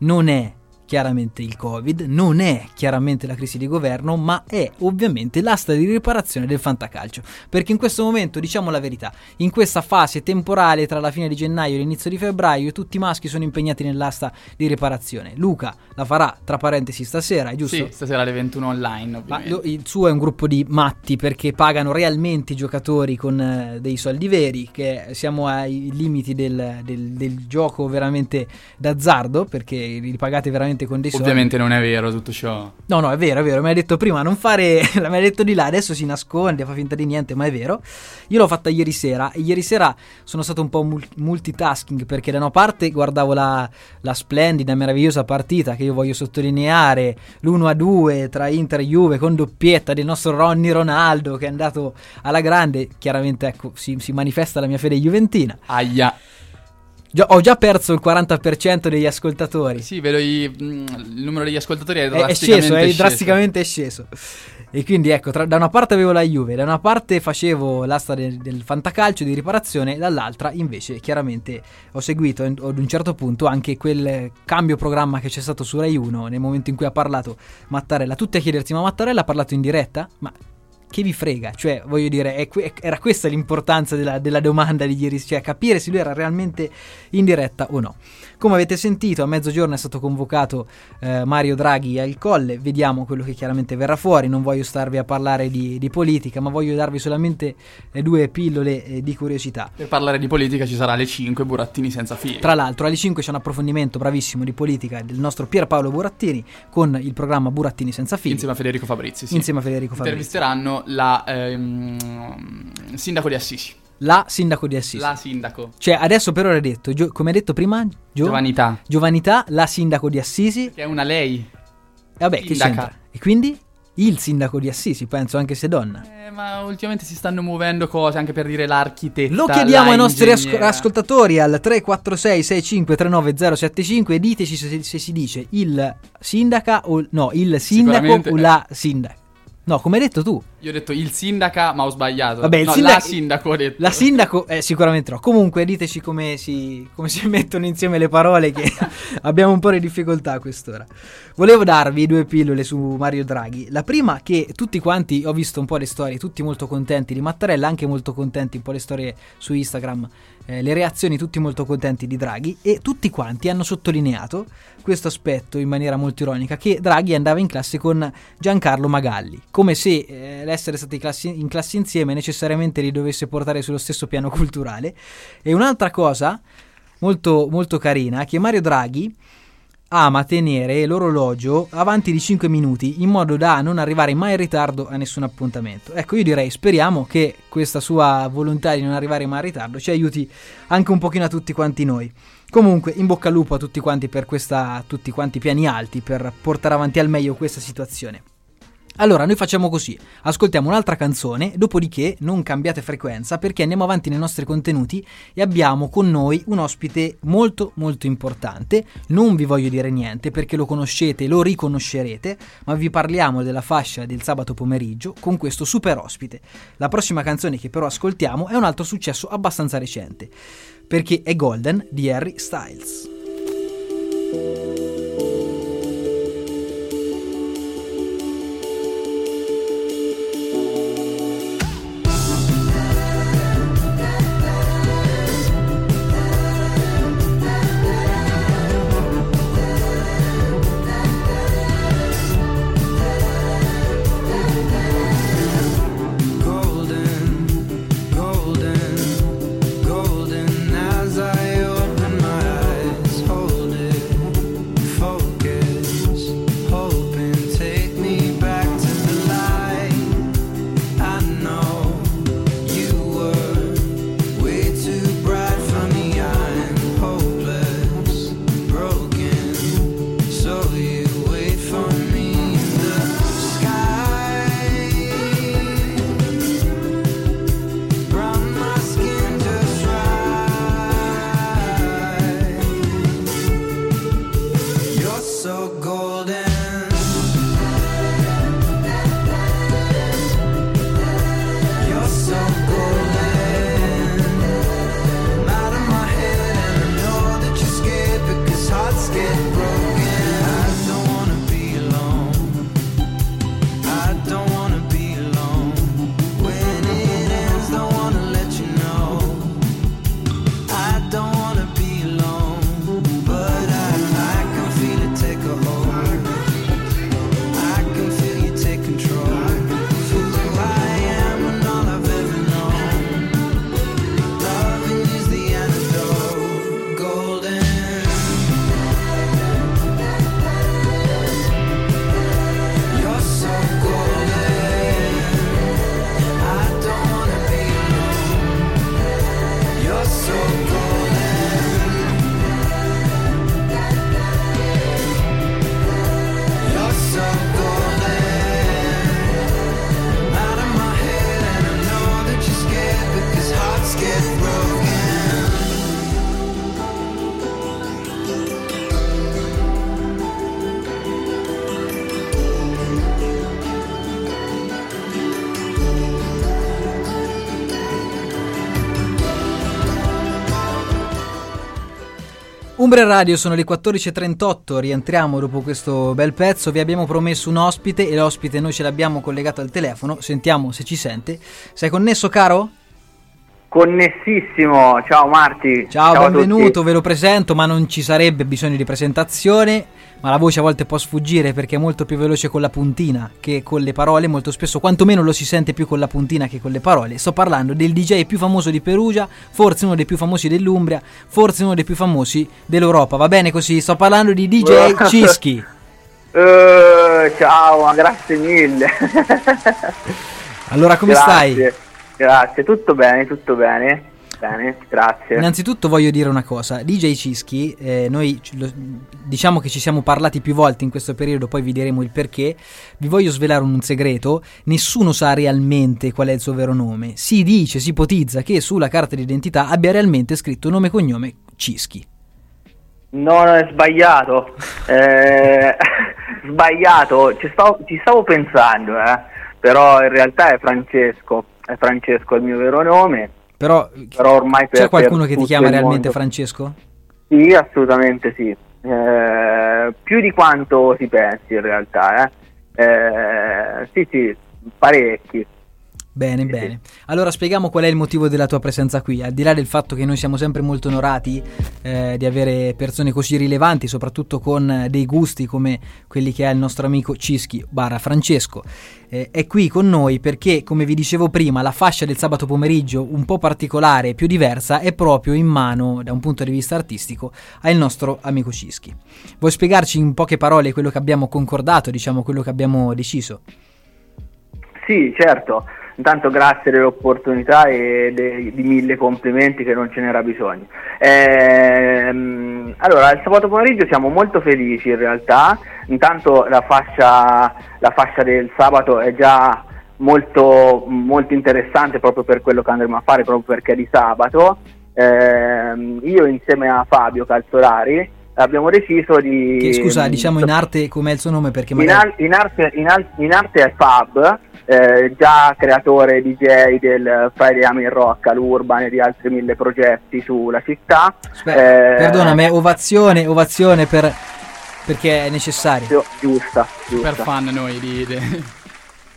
[SPEAKER 4] non è chiaramente il Covid, non è chiaramente la crisi di governo, ma è ovviamente l'asta di riparazione del fantacalcio. Perché in questo momento, diciamo la verità, in questa fase temporale tra la fine di gennaio e l'inizio di febbraio, tutti i maschi sono impegnati nell'asta di riparazione. Luca la farà, tra parentesi, stasera, è giusto?
[SPEAKER 5] Sì, stasera alle 21 online,
[SPEAKER 4] lo- il suo è un gruppo di matti perché pagano realmente i giocatori con eh, dei soldi veri, che siamo ai limiti del, del- del gioco veramente d'azzardo perché li pagate veramente con dei soldi.
[SPEAKER 5] Ovviamente non è vero tutto ciò.
[SPEAKER 4] No, no, è vero, è vero, mi hai detto prima non fare, mi hai detto di là, adesso si nasconde, fa finta di niente, ma è vero. Io l'ho fatta ieri sera e ieri sera sono stato un po' mul- multitasking perché da una parte guardavo la, la splendida meravigliosa partita che io voglio sottolineare, l'1 a 2 tra Inter e Juve con doppietta del nostro Ronny Ronaldo che è andato alla grande, chiaramente ecco si, si manifesta la mia fede juventina.
[SPEAKER 5] Aia.
[SPEAKER 4] Già- ho già perso il 40% degli ascoltatori.
[SPEAKER 5] Sì, vedo i- mm, il numero degli ascoltatori è
[SPEAKER 4] è, è
[SPEAKER 5] drasticamente
[SPEAKER 4] sceso, è
[SPEAKER 5] sceso.
[SPEAKER 4] drasticamente sceso. E quindi ecco, tra- da una parte avevo la Juve, da una parte facevo l'asta del, del fantacalcio di riparazione, dall'altra invece chiaramente ho seguito ad un certo punto anche quel cambio programma che c'è stato su Rai 1 nel momento in cui ha parlato Mattarella. Tutti a chiedersi, ma Mattarella ha parlato in diretta? Ma che vi frega? Cioè, voglio dire, que- era questa l'importanza della, della domanda di ieri, cioè capire se lui era realmente in diretta o no. Come avete sentito, a mezzogiorno è stato convocato eh, Mario Draghi al colle, vediamo quello che chiaramente verrà fuori, non voglio starvi a parlare di, di politica, ma voglio darvi solamente eh, due pillole eh, di curiosità.
[SPEAKER 5] Per parlare di politica ci sarà alle 5 Burattini senza fili.
[SPEAKER 4] Tra l'altro alle 5 c'è un approfondimento bravissimo di politica del nostro Pierpaolo Burattini con il programma Burattini senza figli.
[SPEAKER 5] Insieme a Federico Fabrizi, sì.
[SPEAKER 4] Insieme a Federico Fabrizi.
[SPEAKER 5] Intervisteranno la ehm, sindaco di Assisi.
[SPEAKER 4] La sindaco di Assisi.
[SPEAKER 5] La sindaco.
[SPEAKER 4] Cioè, adesso per ora detto, Gio- come hai detto prima, Gio-
[SPEAKER 5] Giovanità.
[SPEAKER 4] Giovanità, la sindaco di Assisi.
[SPEAKER 5] Che è una lei.
[SPEAKER 4] E vabbè, che
[SPEAKER 5] Sindaca.
[SPEAKER 4] c'entra? E quindi il sindaco di Assisi, penso, anche se donna.
[SPEAKER 5] Eh, ma ultimamente si stanno muovendo cose anche per dire l'architetta.
[SPEAKER 4] Lo chiediamo ai nostri asco- ascoltatori al 346 65 39 075 e diteci se, se si dice il sindaca o no, il sindaco o la sindaca. No, come hai detto tu.
[SPEAKER 5] Io ho detto il sindaca, ma ho sbagliato.
[SPEAKER 4] Vabbè, il
[SPEAKER 5] no,
[SPEAKER 4] sindac-
[SPEAKER 5] la sindaco ho detto.
[SPEAKER 4] La sindaco, eh, sicuramente no. Comunque, diteci come si, come si mettono insieme le parole, che abbiamo un po' di difficoltà a quest'ora. Volevo darvi due pillole su Mario Draghi. La prima, che tutti quanti, ho visto un po' le storie, tutti molto contenti di Mattarella, anche molto contenti, un po' le storie su Instagram, eh, le reazioni, tutti molto contenti di Draghi, e tutti quanti hanno sottolineato questo aspetto in maniera molto ironica, che Draghi andava in classe con Giancarlo Magalli, come se eh, l'essere stati in classe, in classe insieme necessariamente li dovesse portare sullo stesso piano culturale. E un'altra cosa molto, molto carina è che Mario Draghi ama tenere l'orologio avanti di 5 minuti in modo da non arrivare mai in ritardo a nessun appuntamento. Ecco, io direi speriamo che questa sua volontà di non arrivare mai in ritardo ci aiuti anche un pochino a tutti quanti noi. Comunque, in bocca al lupo a tutti quanti per questa, tutti quanti piani alti per portare avanti al meglio questa situazione. Allora, noi facciamo così, ascoltiamo un'altra canzone, dopodiché non cambiate frequenza perché andiamo avanti nei nostri contenuti e abbiamo con noi un ospite molto molto importante. Non vi voglio dire niente perché lo conoscete, lo riconoscerete, ma vi parliamo della fascia del sabato pomeriggio con questo super ospite. La prossima canzone che però ascoltiamo è un altro successo abbastanza recente, perché è Golden di Harry Styles. Umbria Radio sono le 14.38, rientriamo dopo questo bel pezzo, vi abbiamo promesso un ospite e l'ospite noi ce l'abbiamo collegato al telefono, sentiamo se ci sente. Sei connesso caro?
[SPEAKER 12] Connessissimo, ciao Marti.
[SPEAKER 4] Ciao, benvenuto, ve lo presento, ma non ci sarebbe bisogno di presentazione, ma la voce a volte può sfuggire perché è molto più veloce con la puntina che con le parole, molto spesso quantomeno lo si sente più con la puntina che con le parole. Sto parlando del DJ più famoso di Perugia, forse uno dei più famosi dell'Umbria, forse uno dei più famosi dell'Europa, va bene così? Sto parlando di DJ Cischi.
[SPEAKER 12] Uh, ciao, grazie mille.
[SPEAKER 4] allora, come
[SPEAKER 12] grazie.
[SPEAKER 4] stai?
[SPEAKER 12] Grazie, tutto bene, tutto bene. Bene, grazie.
[SPEAKER 4] Innanzitutto voglio dire una cosa, DJ Cischi, eh, noi lo, diciamo che ci siamo parlati più volte in questo periodo, poi vi diremo il perché, vi voglio svelare un segreto, nessuno sa realmente qual è il suo vero nome, si dice, si ipotizza che sulla carta d'identità abbia realmente scritto nome e cognome Cischi.
[SPEAKER 12] No, no, è sbagliato, eh, sbagliato, ci stavo, ci stavo pensando, eh, però in realtà è Francesco è Francesco il mio vero nome.
[SPEAKER 4] Però,
[SPEAKER 12] però ormai
[SPEAKER 4] per, c'è qualcuno che ti chiama realmente Francesco?
[SPEAKER 12] Sì, assolutamente sì. Eh, più di quanto si pensi in realtà. Eh. Eh, sì, sì, parecchi.
[SPEAKER 4] Bene, bene. Allora spieghiamo qual è il motivo della tua presenza qui. Al di là del fatto che noi siamo sempre molto onorati eh, di avere persone così rilevanti, soprattutto con dei gusti come quelli che ha il nostro amico Cischi barra Francesco, eh, è qui con noi perché, come vi dicevo prima, la fascia del sabato pomeriggio un po' particolare e più diversa è proprio in mano, da un punto di vista artistico, al nostro amico Cischi. Vuoi spiegarci in poche parole quello che abbiamo concordato, diciamo quello che abbiamo deciso?
[SPEAKER 12] Sì, certo. Intanto grazie dell'opportunità e de, di mille complimenti che non ce n'era bisogno. Ehm, allora, il sabato pomeriggio siamo molto felici in realtà, intanto la fascia, la fascia del sabato è già molto, molto interessante proprio per quello che andremo a fare, proprio perché è di sabato. Ehm, io insieme a Fabio Calzolari abbiamo deciso di...
[SPEAKER 4] Che, scusa, diciamo in arte com'è il suo nome? Perché
[SPEAKER 12] magari... in, in, arte, in, al, in arte è Fab, eh, già creatore DJ del Friday Amin Rock all'Urban e di altri mille progetti sulla città.
[SPEAKER 4] Aspetta, eh, perdonami, ovazione, ovazione per, perché è necessario.
[SPEAKER 12] Giusta, giusta.
[SPEAKER 5] Per fan noi di, di...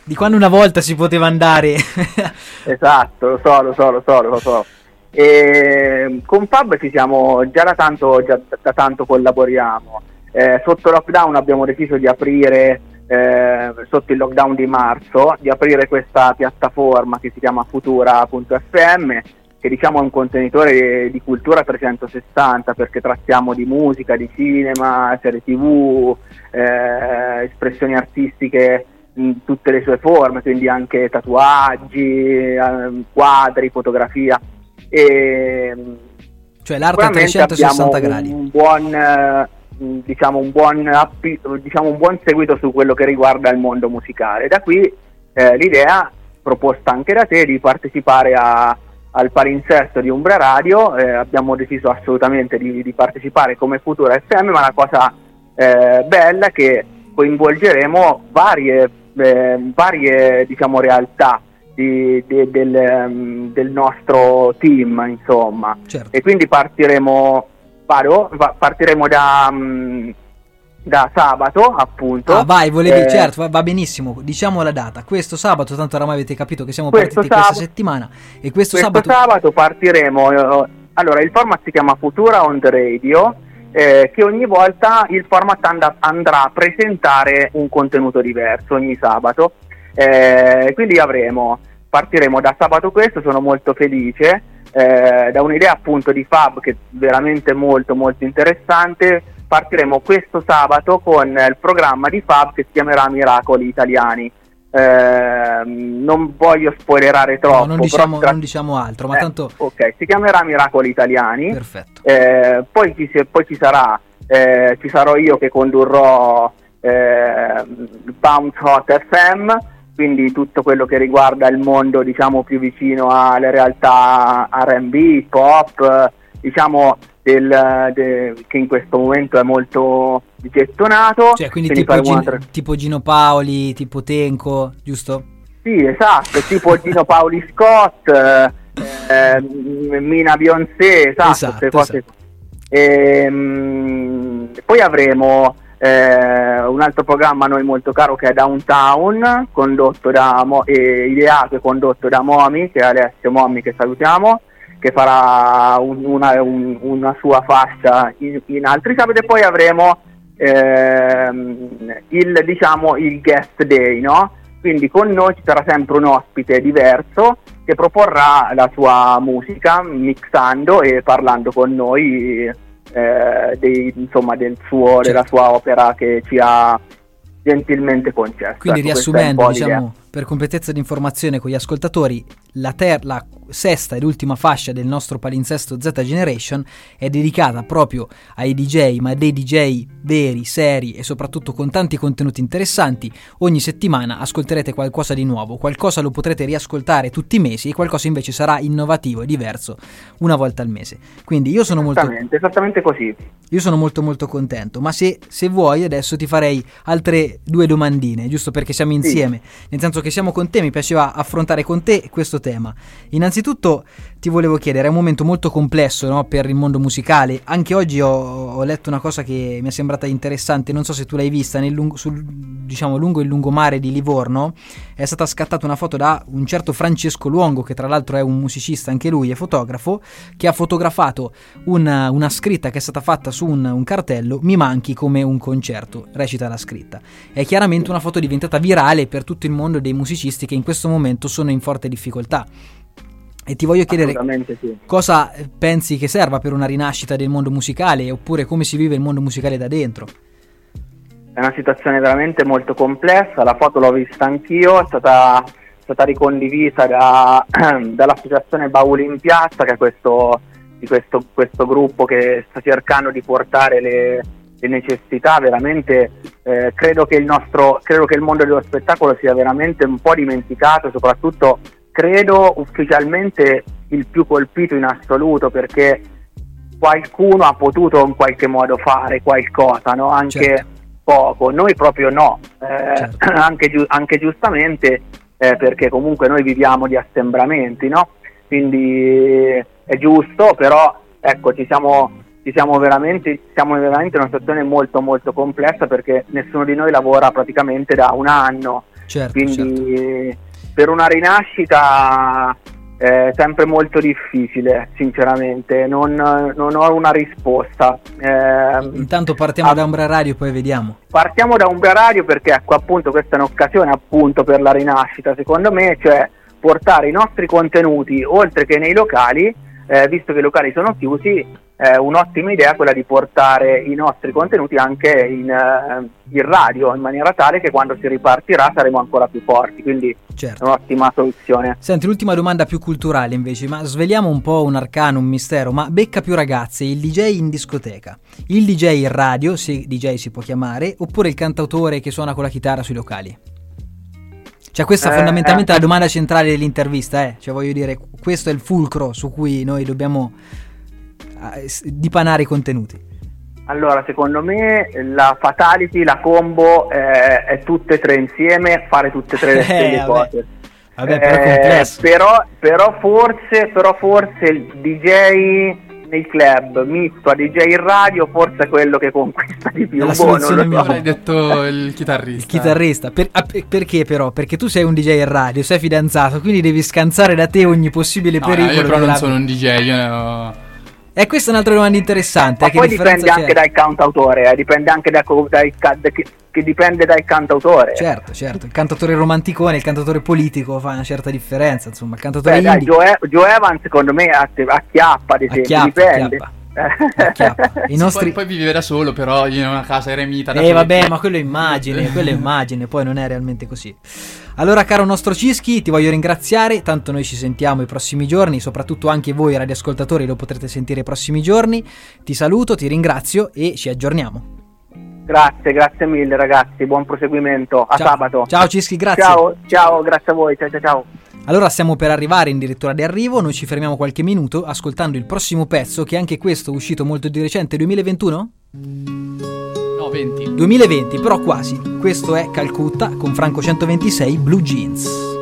[SPEAKER 4] di quando una volta si poteva andare.
[SPEAKER 12] esatto, lo so, lo so, lo so, lo so. E con Fab ci siamo già da tanto, già da tanto collaboriamo. Eh, sotto lockdown abbiamo deciso di aprire eh, sotto il lockdown di marzo di aprire questa piattaforma che si chiama futura.fm che diciamo è un contenitore di cultura 360 perché trattiamo di musica, di cinema, serie tv, eh, espressioni artistiche in tutte le sue forme, quindi anche tatuaggi, eh, quadri, fotografia. E,
[SPEAKER 4] cioè l'arte a 360 gradi.
[SPEAKER 12] Un buon, eh, diciamo, un buon, diciamo, un buon seguito su quello che riguarda il mondo musicale. Da qui eh, l'idea proposta anche da te di partecipare a, al palinsesto di Umbra Radio, eh, abbiamo deciso assolutamente di, di, partecipare come Futura FM, ma la cosa eh, bella è che coinvolgeremo varie, eh, varie diciamo, realtà di, di, del, um, del, nostro team, insomma.
[SPEAKER 4] Certo.
[SPEAKER 12] E quindi partiremo vado, va, partiremo da, um, da, sabato, appunto.
[SPEAKER 4] Ah, vai, volevi, eh, certo, va, va, benissimo. Diciamo la data. Questo sabato, tanto oramai avete capito che siamo partiti sab- questa settimana. E questo,
[SPEAKER 12] questo
[SPEAKER 4] sabato...
[SPEAKER 12] sabato partiremo. Eh, allora, il format si chiama Futura on the Radio. Eh, che ogni volta il format and- andrà a presentare un contenuto diverso ogni sabato. Eh, quindi avremo, partiremo da sabato questo, sono molto felice eh, da un'idea appunto di Fab che è veramente molto molto interessante. Partiremo questo sabato con il programma di Fab che si chiamerà Miracoli Italiani. Eh, non voglio spoilerare troppo
[SPEAKER 4] no, non, diciamo, tra... non, diciamo, altro ma
[SPEAKER 12] eh,
[SPEAKER 4] tanto
[SPEAKER 12] ok si chiamerà Miracoli Italiani.
[SPEAKER 4] Perfetto.
[SPEAKER 12] Eh, poi ci, poi, ci, sarà? Eh, ci sarò io che condurrò eh, Bounce Hot FM quindi tutto quello che riguarda il mondo diciamo più vicino alle realtà R&B, pop, diciamo del, de, che in questo momento è molto gettonato.
[SPEAKER 4] Cioè, quindi, tipo, Gino, altre... tipo, Gino Paoli, tipo Tenco, giusto?
[SPEAKER 12] Sì, esatto, tipo Gino Paoli Scott, eh, Mina Beyoncé, esatto,
[SPEAKER 4] esatto,
[SPEAKER 12] cose
[SPEAKER 4] esatto.
[SPEAKER 12] Ehm, poi avremo eh, un altro programma a noi molto caro che è Downtown, condotto da Mo- eh, ideato e condotto da Momi, che è Alessio Momi che salutiamo, che farà un- una, un- una sua fascia in, in altri sabati e poi avremo ehm, il, diciamo, il guest day, no? Quindi con noi ci sarà sempre un ospite diverso che proporrà la sua musica mixando e parlando con noi eh, dei- insomma, del suo, della sua opera che ci ha gentilmente concesso.
[SPEAKER 4] Quindi
[SPEAKER 12] Ecco,
[SPEAKER 4] riassumendo,
[SPEAKER 12] po' l'idea.
[SPEAKER 4] Per completezza di informazione con gli ascoltatori, la, ter- la sesta ed ultima fascia del nostro palinsesto Z Generation è dedicata proprio ai DJ, ma dei DJ veri, seri e soprattutto con tanti contenuti interessanti. Ogni settimana ascolterete qualcosa di nuovo, qualcosa lo potrete riascoltare tutti i mesi e qualcosa invece sarà innovativo e diverso una volta al mese. Quindi io sono molto
[SPEAKER 12] Esattamente, esattamente così.
[SPEAKER 4] io sono molto molto contento, ma se, se vuoi adesso ti farei altre due domandine, giusto perché siamo insieme, nel senso che siamo con te, mi piaceva affrontare con te questo tema. Innanzitutto ti volevo chiedere, è un momento molto complesso no, per il mondo musicale, anche oggi ho, ho letto una cosa che mi è sembrata interessante, non so se tu l'hai vista, lungo, sul, diciamo, lungo il lungomare di Livorno è stata scattata una foto da un certo Francesco Luongo, che tra l'altro è un musicista anche lui, è fotografo, che ha fotografato una, una scritta che è stata fatta su un, un cartello, mi manchi come un concerto, recita la scritta. È chiaramente una foto diventata virale per tutto il mondo dei musicisti che in questo momento sono in forte difficoltà. E ti voglio chiedere
[SPEAKER 12] sì.
[SPEAKER 4] cosa pensi che serva per una rinascita del mondo musicale oppure come si vive il mondo musicale da dentro.
[SPEAKER 12] È una situazione veramente molto complessa, la foto l'ho vista anch'io, è stata, è stata ricondivisa da- dall'associazione Bauli in Piazza, che è questo, di questo, questo gruppo che sta cercando di portare le, le necessità, veramente eh, credo, che il nostro, credo che il mondo dello spettacolo sia veramente un po' dimenticato, soprattutto credo ufficialmente il più colpito in assoluto perché qualcuno ha potuto in qualche modo fare qualcosa, no? anche
[SPEAKER 4] Certo.
[SPEAKER 12] poco, noi proprio no, Eh, anche, giu- anche giustamente eh, perché comunque noi viviamo di assembramenti, no? quindi è giusto, però ecco ci siamo, ci siamo, veramente, siamo veramente in una situazione molto molto complessa perché nessuno di noi lavora praticamente da un anno,
[SPEAKER 4] Certo,
[SPEAKER 12] quindi per una rinascita è sempre molto difficile, sinceramente, non, non ho una risposta. Eh,
[SPEAKER 4] Intanto partiamo da Umbra Radio poi vediamo.
[SPEAKER 12] partiamo da Umbra Radio perché ecco appunto questa è un'occasione appunto per la rinascita secondo me, cioè portare i nostri contenuti oltre che nei locali, eh, visto che i locali sono chiusi, è un'ottima idea quella di portare i nostri contenuti anche in, eh, in radio in maniera tale che quando si ripartirà saremo ancora più forti, quindi
[SPEAKER 4] Certo.
[SPEAKER 12] è un'ottima soluzione.
[SPEAKER 4] Senti, l'ultima domanda più culturale invece, ma sveliamo un po' un arcano, un mistero, ma becca più ragazze, il DJ in discoteca, il DJ in radio, se DJ si può chiamare, oppure il cantautore che suona con la chitarra sui locali? Cioè questa è
[SPEAKER 12] Eh,
[SPEAKER 4] fondamentalmente
[SPEAKER 12] eh.
[SPEAKER 4] la domanda centrale dell'intervista, eh? Cioè voglio dire, questo è il fulcro su cui noi dobbiamo eh, dipanare i contenuti.
[SPEAKER 12] Allora, secondo me la fatality, la combo eh, è tutte e tre insieme, fare tutte e tre le
[SPEAKER 4] Eh,
[SPEAKER 12] stesse cose.
[SPEAKER 4] Vabbè, però è
[SPEAKER 12] Eh, però, però forse, però forse il DJ nei club misto a DJ in radio forse è quello che conquista di più.
[SPEAKER 4] La
[SPEAKER 12] Boh, non
[SPEAKER 4] soluzione
[SPEAKER 12] lo so.
[SPEAKER 5] Avrei detto il chitarrista.
[SPEAKER 4] Il chitarrista, Per- ah, per- perché però? Perché tu sei un DJ in radio, sei fidanzato, quindi devi scansare da te ogni possibile
[SPEAKER 5] No,
[SPEAKER 4] pericolo.
[SPEAKER 5] io però non
[SPEAKER 4] della-
[SPEAKER 5] sono un DJ, io ne ho...
[SPEAKER 4] E questa è un'altra domanda interessante.
[SPEAKER 12] Ma
[SPEAKER 4] eh, che
[SPEAKER 12] poi dipende
[SPEAKER 4] c'è?
[SPEAKER 12] anche dal cantautore, eh, dipende anche da, dai da- che, che dipende dal cantautore.
[SPEAKER 4] Certo, certo. Il cantatore romanticone, il cantatore politico fa una certa differenza. Insomma, il cantatore
[SPEAKER 12] Beh, dai,
[SPEAKER 4] indie.
[SPEAKER 12] Joe, Joe Evans secondo me acchiappa ad esempio,
[SPEAKER 4] Acchiappa,
[SPEAKER 12] dipende.
[SPEAKER 4] acchiappa. I
[SPEAKER 5] Sì,
[SPEAKER 4] nostri.
[SPEAKER 5] poi, poi vive da solo, però in una casa eremita.
[SPEAKER 4] Eh vabbè, ma quello è immagine, quello è immagine, poi non è realmente così. Allora, caro nostro Cischi, ti voglio ringraziare, tanto noi ci sentiamo i prossimi giorni, soprattutto anche voi radioascoltatori lo potrete sentire i prossimi giorni. Ti saluto, ti ringrazio e ci aggiorniamo.
[SPEAKER 12] Grazie, grazie mille ragazzi, buon proseguimento, a
[SPEAKER 4] Ciao.
[SPEAKER 12] sabato.
[SPEAKER 4] Ciao Cischi, grazie.
[SPEAKER 12] Ciao, ciao, grazie a voi, ciao ciao ciao.
[SPEAKER 4] Allora stiamo per arrivare in dirittura di arrivo, noi ci fermiamo qualche minuto ascoltando il prossimo pezzo che anche questo è uscito molto di recente, 2021?
[SPEAKER 5] No, 20.
[SPEAKER 4] 2020, però quasi. Questo è Calcutta con Franco 126 Blue Jeans.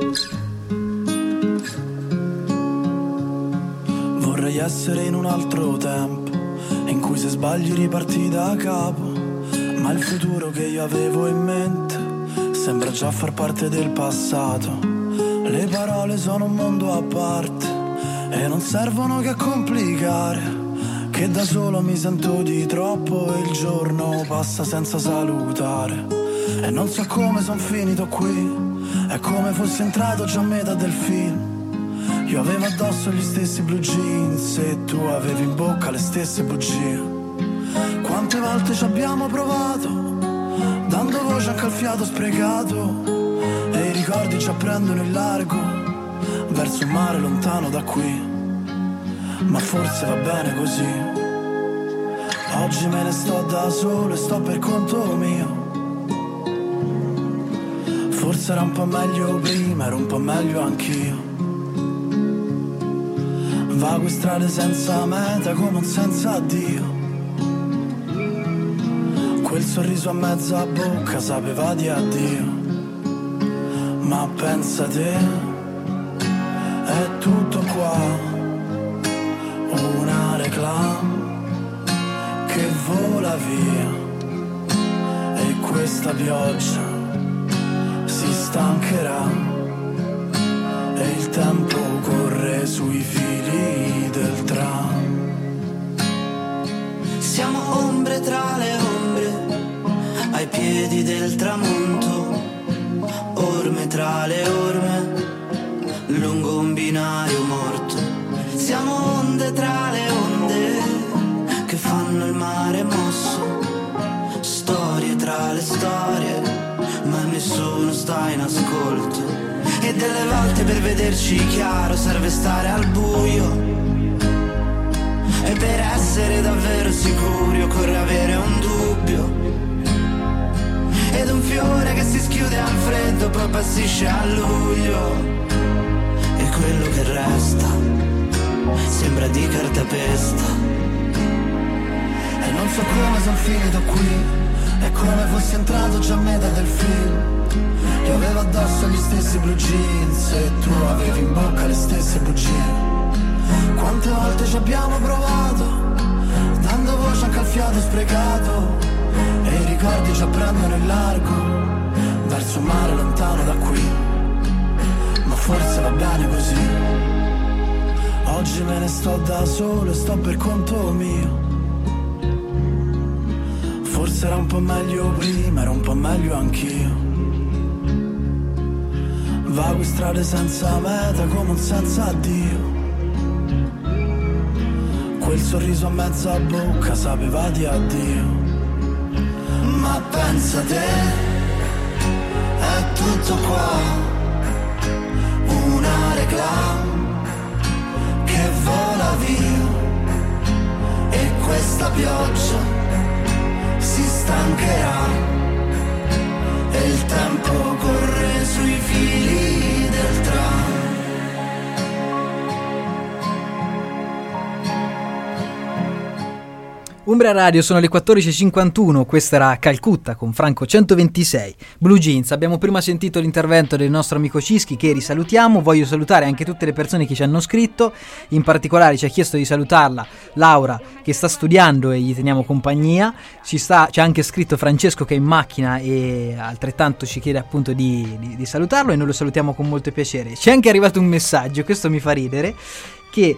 [SPEAKER 13] Vorrei essere in un altro tempo in cui cui se sbagli riparti da capo. Ma il futuro che io avevo in mente sembra già far parte del passato. Le parole sono un mondo a parte e non servono che a complicare. Che da solo mi sento di troppo e il giorno passa senza salutare. E non so come son finito qui, è come fossi entrato già a metà del film. Io avevo addosso gli stessi blue jeans e tu avevi in bocca le stesse bugie. Quante volte ci abbiamo provato, dando voce anche al fiato sprecato. E i ricordi ci apprendono in largo, verso un mare lontano da qui. Ma forse va bene così. Oggi me ne sto da solo e sto per conto mio. Forse era un po' meglio prima, ero un po' meglio anch'io. Vago strade senza meta come un senza addio. Quel sorriso a mezza bocca sapeva di addio. Ma pensa te, è tutto qua. Una reclama che vola via. E questa pioggia si stancherà. E il tempo corre sui fili del tram.
[SPEAKER 14] Siamo ombre tra le ombre, ai piedi del tramonto, orme tra le orme, lungo un binario morto. Siamo onde tra le onde, che fanno il mare mosso, storie tra le storie, ma nessuno sta in ascolto. E delle volte per vederci chiaro serve stare al buio. E per essere davvero sicuri occorre avere un dubbio. Ed un fiore che si schiude al freddo poi passisce a luglio. E quello che resta sembra di cartapesta.
[SPEAKER 13] E non so come sono finito qui, è come fossi entrato già a metà del film. Io avevo addosso gli stessi blue jeans e tu avevi in bocca le stesse bugie. Quante volte ci abbiamo provato, dando voce anche al fiato sprecato. Ricordi ci prendono in largo, verso un mare lontano da qui. Ma forse va bene così. Oggi me ne sto da solo e sto per conto mio. Forse era un po' meglio prima, era un po' meglio anch'io. Vago in strade senza meta come un senza addio. Quel sorriso a mezza bocca sapeva di addio. Ma pensa te, è tutto qua. Una reclama che vola via. E questa pioggia si stancherà. E il tempo corre sui fili del tram.
[SPEAKER 4] Umbria Radio sono le 14.51, questa era Calcutta con Franco 126. Blue Jeans, abbiamo prima sentito l'intervento del nostro amico Cischi che risalutiamo, voglio salutare anche tutte le persone che ci hanno scritto, in particolare ci ha chiesto di salutarla Laura che sta studiando e gli teniamo compagnia, ci, sta, ci ha anche scritto Francesco che è in macchina e altrettanto ci chiede appunto di, di, di salutarlo e noi lo salutiamo con molto piacere. C'è anche arrivato un messaggio, questo mi fa ridere, che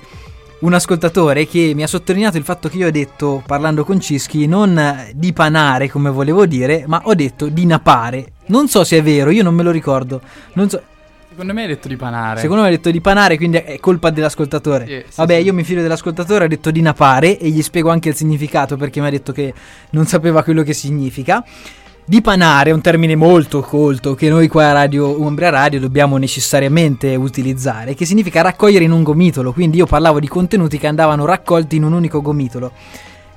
[SPEAKER 4] un ascoltatore che mi ha sottolineato il fatto che io ho detto, parlando con Cischi, non di panare come volevo dire, ma ho detto di napare. Non so se è vero, io non me lo ricordo. Non so.
[SPEAKER 5] Secondo me hai detto di panare.
[SPEAKER 4] Secondo me ha detto di panare, quindi è colpa dell'ascoltatore.
[SPEAKER 5] Sì, sì,
[SPEAKER 4] Vabbè,
[SPEAKER 5] sì.
[SPEAKER 4] io mi fido dell'ascoltatore, ha detto di napare e gli spiego anche il significato perché mi ha detto che non sapeva quello che significa. Dipanare è un termine molto colto che noi qua a Radio Umbria Radio dobbiamo necessariamente utilizzare, che significa raccogliere in un gomitolo, quindi io parlavo di contenuti che andavano raccolti in un unico gomitolo.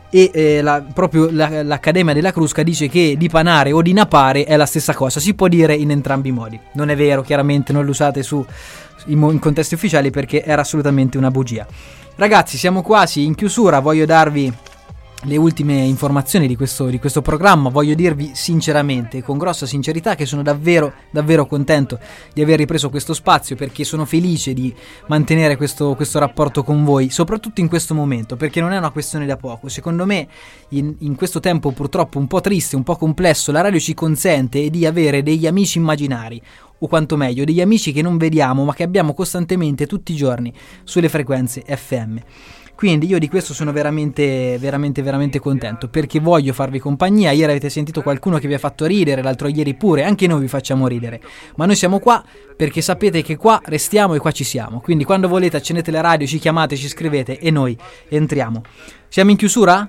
[SPEAKER 4] E eh, la- proprio la- l'Accademia della Crusca dice che dipanare o dinapare è la stessa cosa, si può dire in entrambi i modi. Non è vero, chiaramente non lo usate su, in, in contesti ufficiali perché era assolutamente una bugia. Ragazzi, siamo quasi in chiusura, voglio darvi le ultime informazioni di questo, di questo programma, voglio dirvi sinceramente, con grossa sincerità, che sono davvero, davvero contento di aver ripreso questo spazio perché sono felice di mantenere questo, questo rapporto con voi, soprattutto in questo momento, perché non è una questione da poco. Secondo me, in, in questo tempo purtroppo un po' triste, un po' complesso, la radio ci consente di avere degli amici immaginari, o quanto meglio, degli amici che non vediamo ma che abbiamo costantemente tutti i giorni sulle frequenze FM. Quindi io di questo sono veramente, veramente, veramente contento perché voglio farvi compagnia. Ieri avete sentito qualcuno che vi ha fatto ridere, l'altro ieri pure, anche noi vi facciamo ridere. Ma noi siamo qua perché sapete che qua restiamo e qua ci siamo. Quindi quando volete accendete la radio, ci chiamate, ci scrivete e noi entriamo. Siamo in chiusura?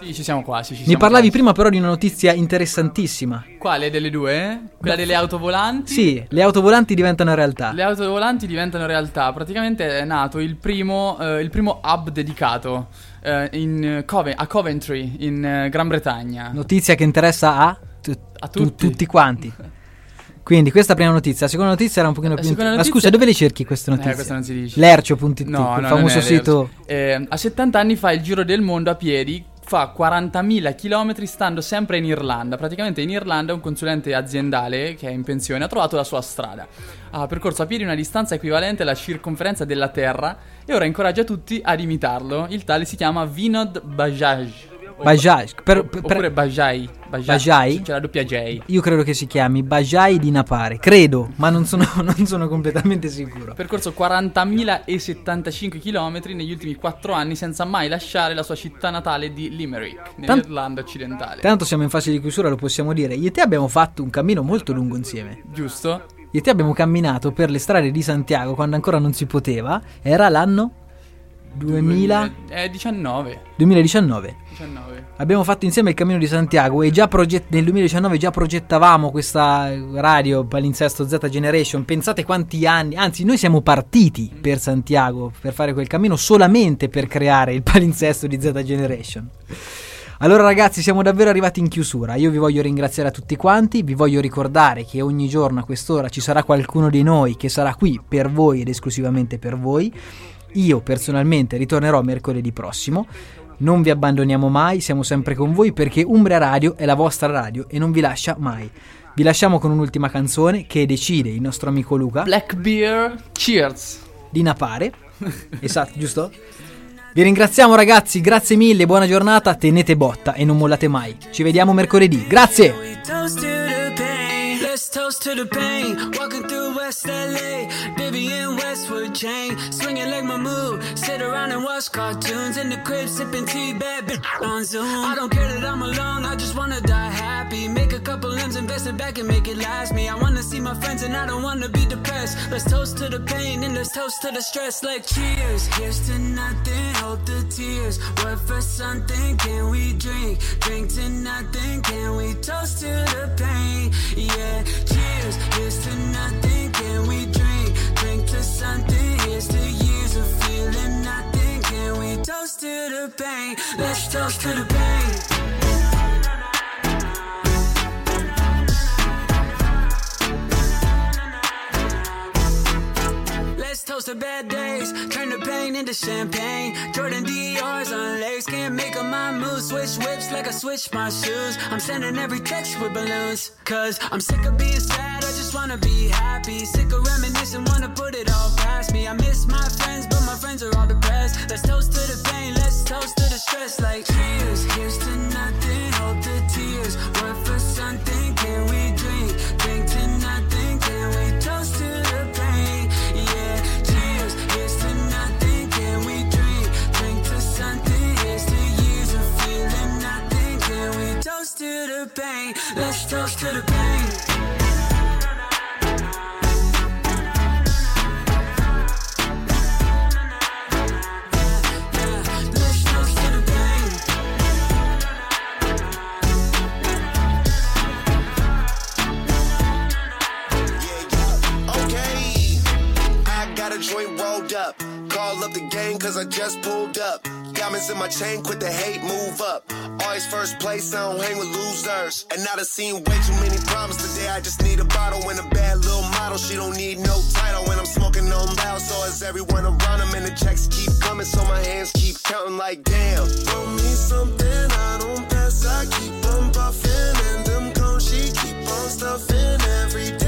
[SPEAKER 5] Sì, ci siamo quasi. Ci
[SPEAKER 4] Mi
[SPEAKER 5] siamo
[SPEAKER 4] parlavi
[SPEAKER 5] quasi.
[SPEAKER 4] prima però di una notizia interessantissima.
[SPEAKER 5] Quale delle due? Quella delle autovolanti?
[SPEAKER 4] Sì, le autovolanti diventano realtà.
[SPEAKER 5] Le autovolanti diventano realtà. Praticamente è nato il primo, eh, il primo hub dedicato eh, in Cove- a Coventry, in eh, Gran Bretagna.
[SPEAKER 4] Notizia che interessa a, tu-
[SPEAKER 5] A
[SPEAKER 4] tu-
[SPEAKER 5] tutti.
[SPEAKER 4] tutti quanti. Quindi questa è la prima notizia, la seconda notizia era un pochino più...
[SPEAKER 5] seconda
[SPEAKER 4] Ma
[SPEAKER 5] notizia-
[SPEAKER 4] scusa, dove le cerchi queste
[SPEAKER 5] Eh,
[SPEAKER 4] notizie?
[SPEAKER 5] questa non si dice.
[SPEAKER 4] Lercio.it,
[SPEAKER 5] No,
[SPEAKER 4] il
[SPEAKER 5] no,
[SPEAKER 4] famoso sito...
[SPEAKER 5] Eh, a 70 anni fa il giro del mondo a piedi, fa 40.000 km stando sempre in Irlanda. Praticamente in Irlanda un consulente aziendale che è in pensione ha trovato la sua strada. Ha percorso a piedi una distanza equivalente alla circonferenza della Terra e ora incoraggia tutti ad imitarlo. Il tale si chiama Vinod Bajaj.
[SPEAKER 4] Bajaj, per- per-
[SPEAKER 5] oppure Bajai.
[SPEAKER 4] Bajai?
[SPEAKER 5] C'è la doppia J.
[SPEAKER 4] Io credo che si chiami Bajai di Napare, credo, ma non sono, non sono completamente sicuro.
[SPEAKER 5] Percorso 40.075 km negli ultimi 4 anni senza mai lasciare la sua città natale di Limerick, nell'Irlanda occidentale.
[SPEAKER 4] Tanto siamo in fase di chiusura, lo possiamo dire. Io e te abbiamo fatto un cammino molto lungo insieme.
[SPEAKER 5] Giusto?
[SPEAKER 4] Io e te abbiamo camminato per le strade di Santiago quando ancora non si poteva. Era l'anno 2000...
[SPEAKER 5] Eh, 19.
[SPEAKER 4] 2019.
[SPEAKER 5] 19.
[SPEAKER 4] Abbiamo fatto insieme il Cammino di Santiago e già proget- nel 2019 già progettavamo questa radio Palinsesto Z Generation. Pensate quanti anni, anzi noi siamo partiti per Santiago per fare quel cammino solamente per creare il palinsesto di Z Generation. Allora ragazzi siamo davvero arrivati in chiusura, io vi voglio ringraziare a tutti quanti, vi voglio ricordare che ogni giorno a quest'ora ci sarà qualcuno di noi che sarà qui per voi ed esclusivamente per voi. Io personalmente ritornerò mercoledì prossimo. Non vi abbandoniamo mai, siamo sempre con voi perché Umbria Radio è la vostra radio e non vi lascia mai. Vi lasciamo con un'ultima canzone che decide il nostro amico Luca.
[SPEAKER 5] Black Beer, cheers.
[SPEAKER 4] Di Napare. esatto, giusto? Vi ringraziamo ragazzi, grazie mille, buona giornata, tenete botta e non mollate mai. Ci vediamo mercoledì. Grazie!
[SPEAKER 14] Toast to the pain. Walking through West LA, Vivian Westwood chain. Swinging like my move. Sit around and watch cartoons in the crib, sipping tea, bad bitch on Zoom. I don't care that I'm alone, I just wanna die invest it back and make it last me. I wanna see my friends and I don't wanna be depressed. Let's toast to the pain and let's toast to the stress. Like cheers, here's to nothing, hold the tears. Work for something, can we drink? Drink to nothing, can we toast to the pain? Yeah, cheers, here's to nothing, can we drink? Drink to something, here's to years of feeling nothing, can we toast to the pain? Let's toast to the pain. Let's toast to bad days, turn the pain into champagne. Jordan Dior's on legs, can't make up my mood. Switch whips like I switch my shoes. I'm sending every text with balloons, cause I'm sick of being sad. I just wanna be happy. Sick of reminiscing, wanna put it all past me. I miss my friends, but my friends are all depressed. Let's toast to the pain, let's toast to the stress. Like cheers, here's to nothing, hold the tears. Work for something, can we to the pain? Let's toast to the
[SPEAKER 15] a joint rolled up. Call up the gang cause I just pulled up. Diamonds in my chain, quit the hate, move up. Always first place, I don't hang with losers. And now I seen way too many problems today. I just need a bottle and a bad little model. She don't need no title when I'm smoking on loud. So is everyone around him, and the checks keep coming. So my hands keep counting like damn. Throw me something, I don't pass. I keep on puffing, and them cones she keep on stuffing. Every day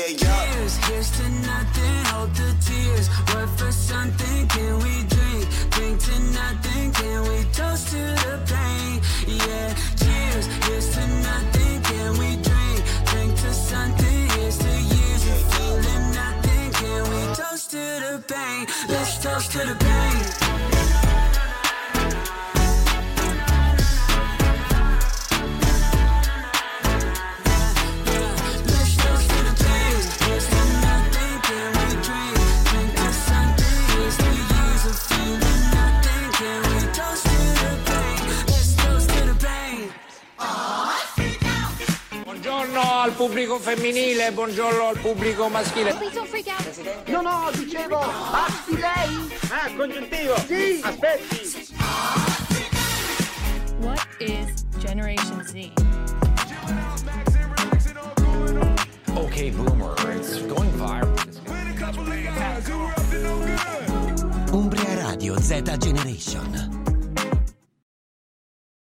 [SPEAKER 15] Yeah, yeah.
[SPEAKER 14] Cheers, here's to nothing, hold the tears. Work for something, can we drink? Drink to nothing, can we toast to the pain? Yeah, cheers, here's to nothing, can we drink? Drink to something, here's to years of feeling nothing, can we toast to the pain? Let's toast to the pain.
[SPEAKER 7] Al pubblico femminile, buongiorno al pubblico maschile.
[SPEAKER 16] No, no, dicevo, passi lei? Ah, congiuntivo. Sì. Aspetti.
[SPEAKER 1] What is Generation Z?
[SPEAKER 2] Okay, boomer, it's going viral.
[SPEAKER 3] Umbria Radio Z Generation.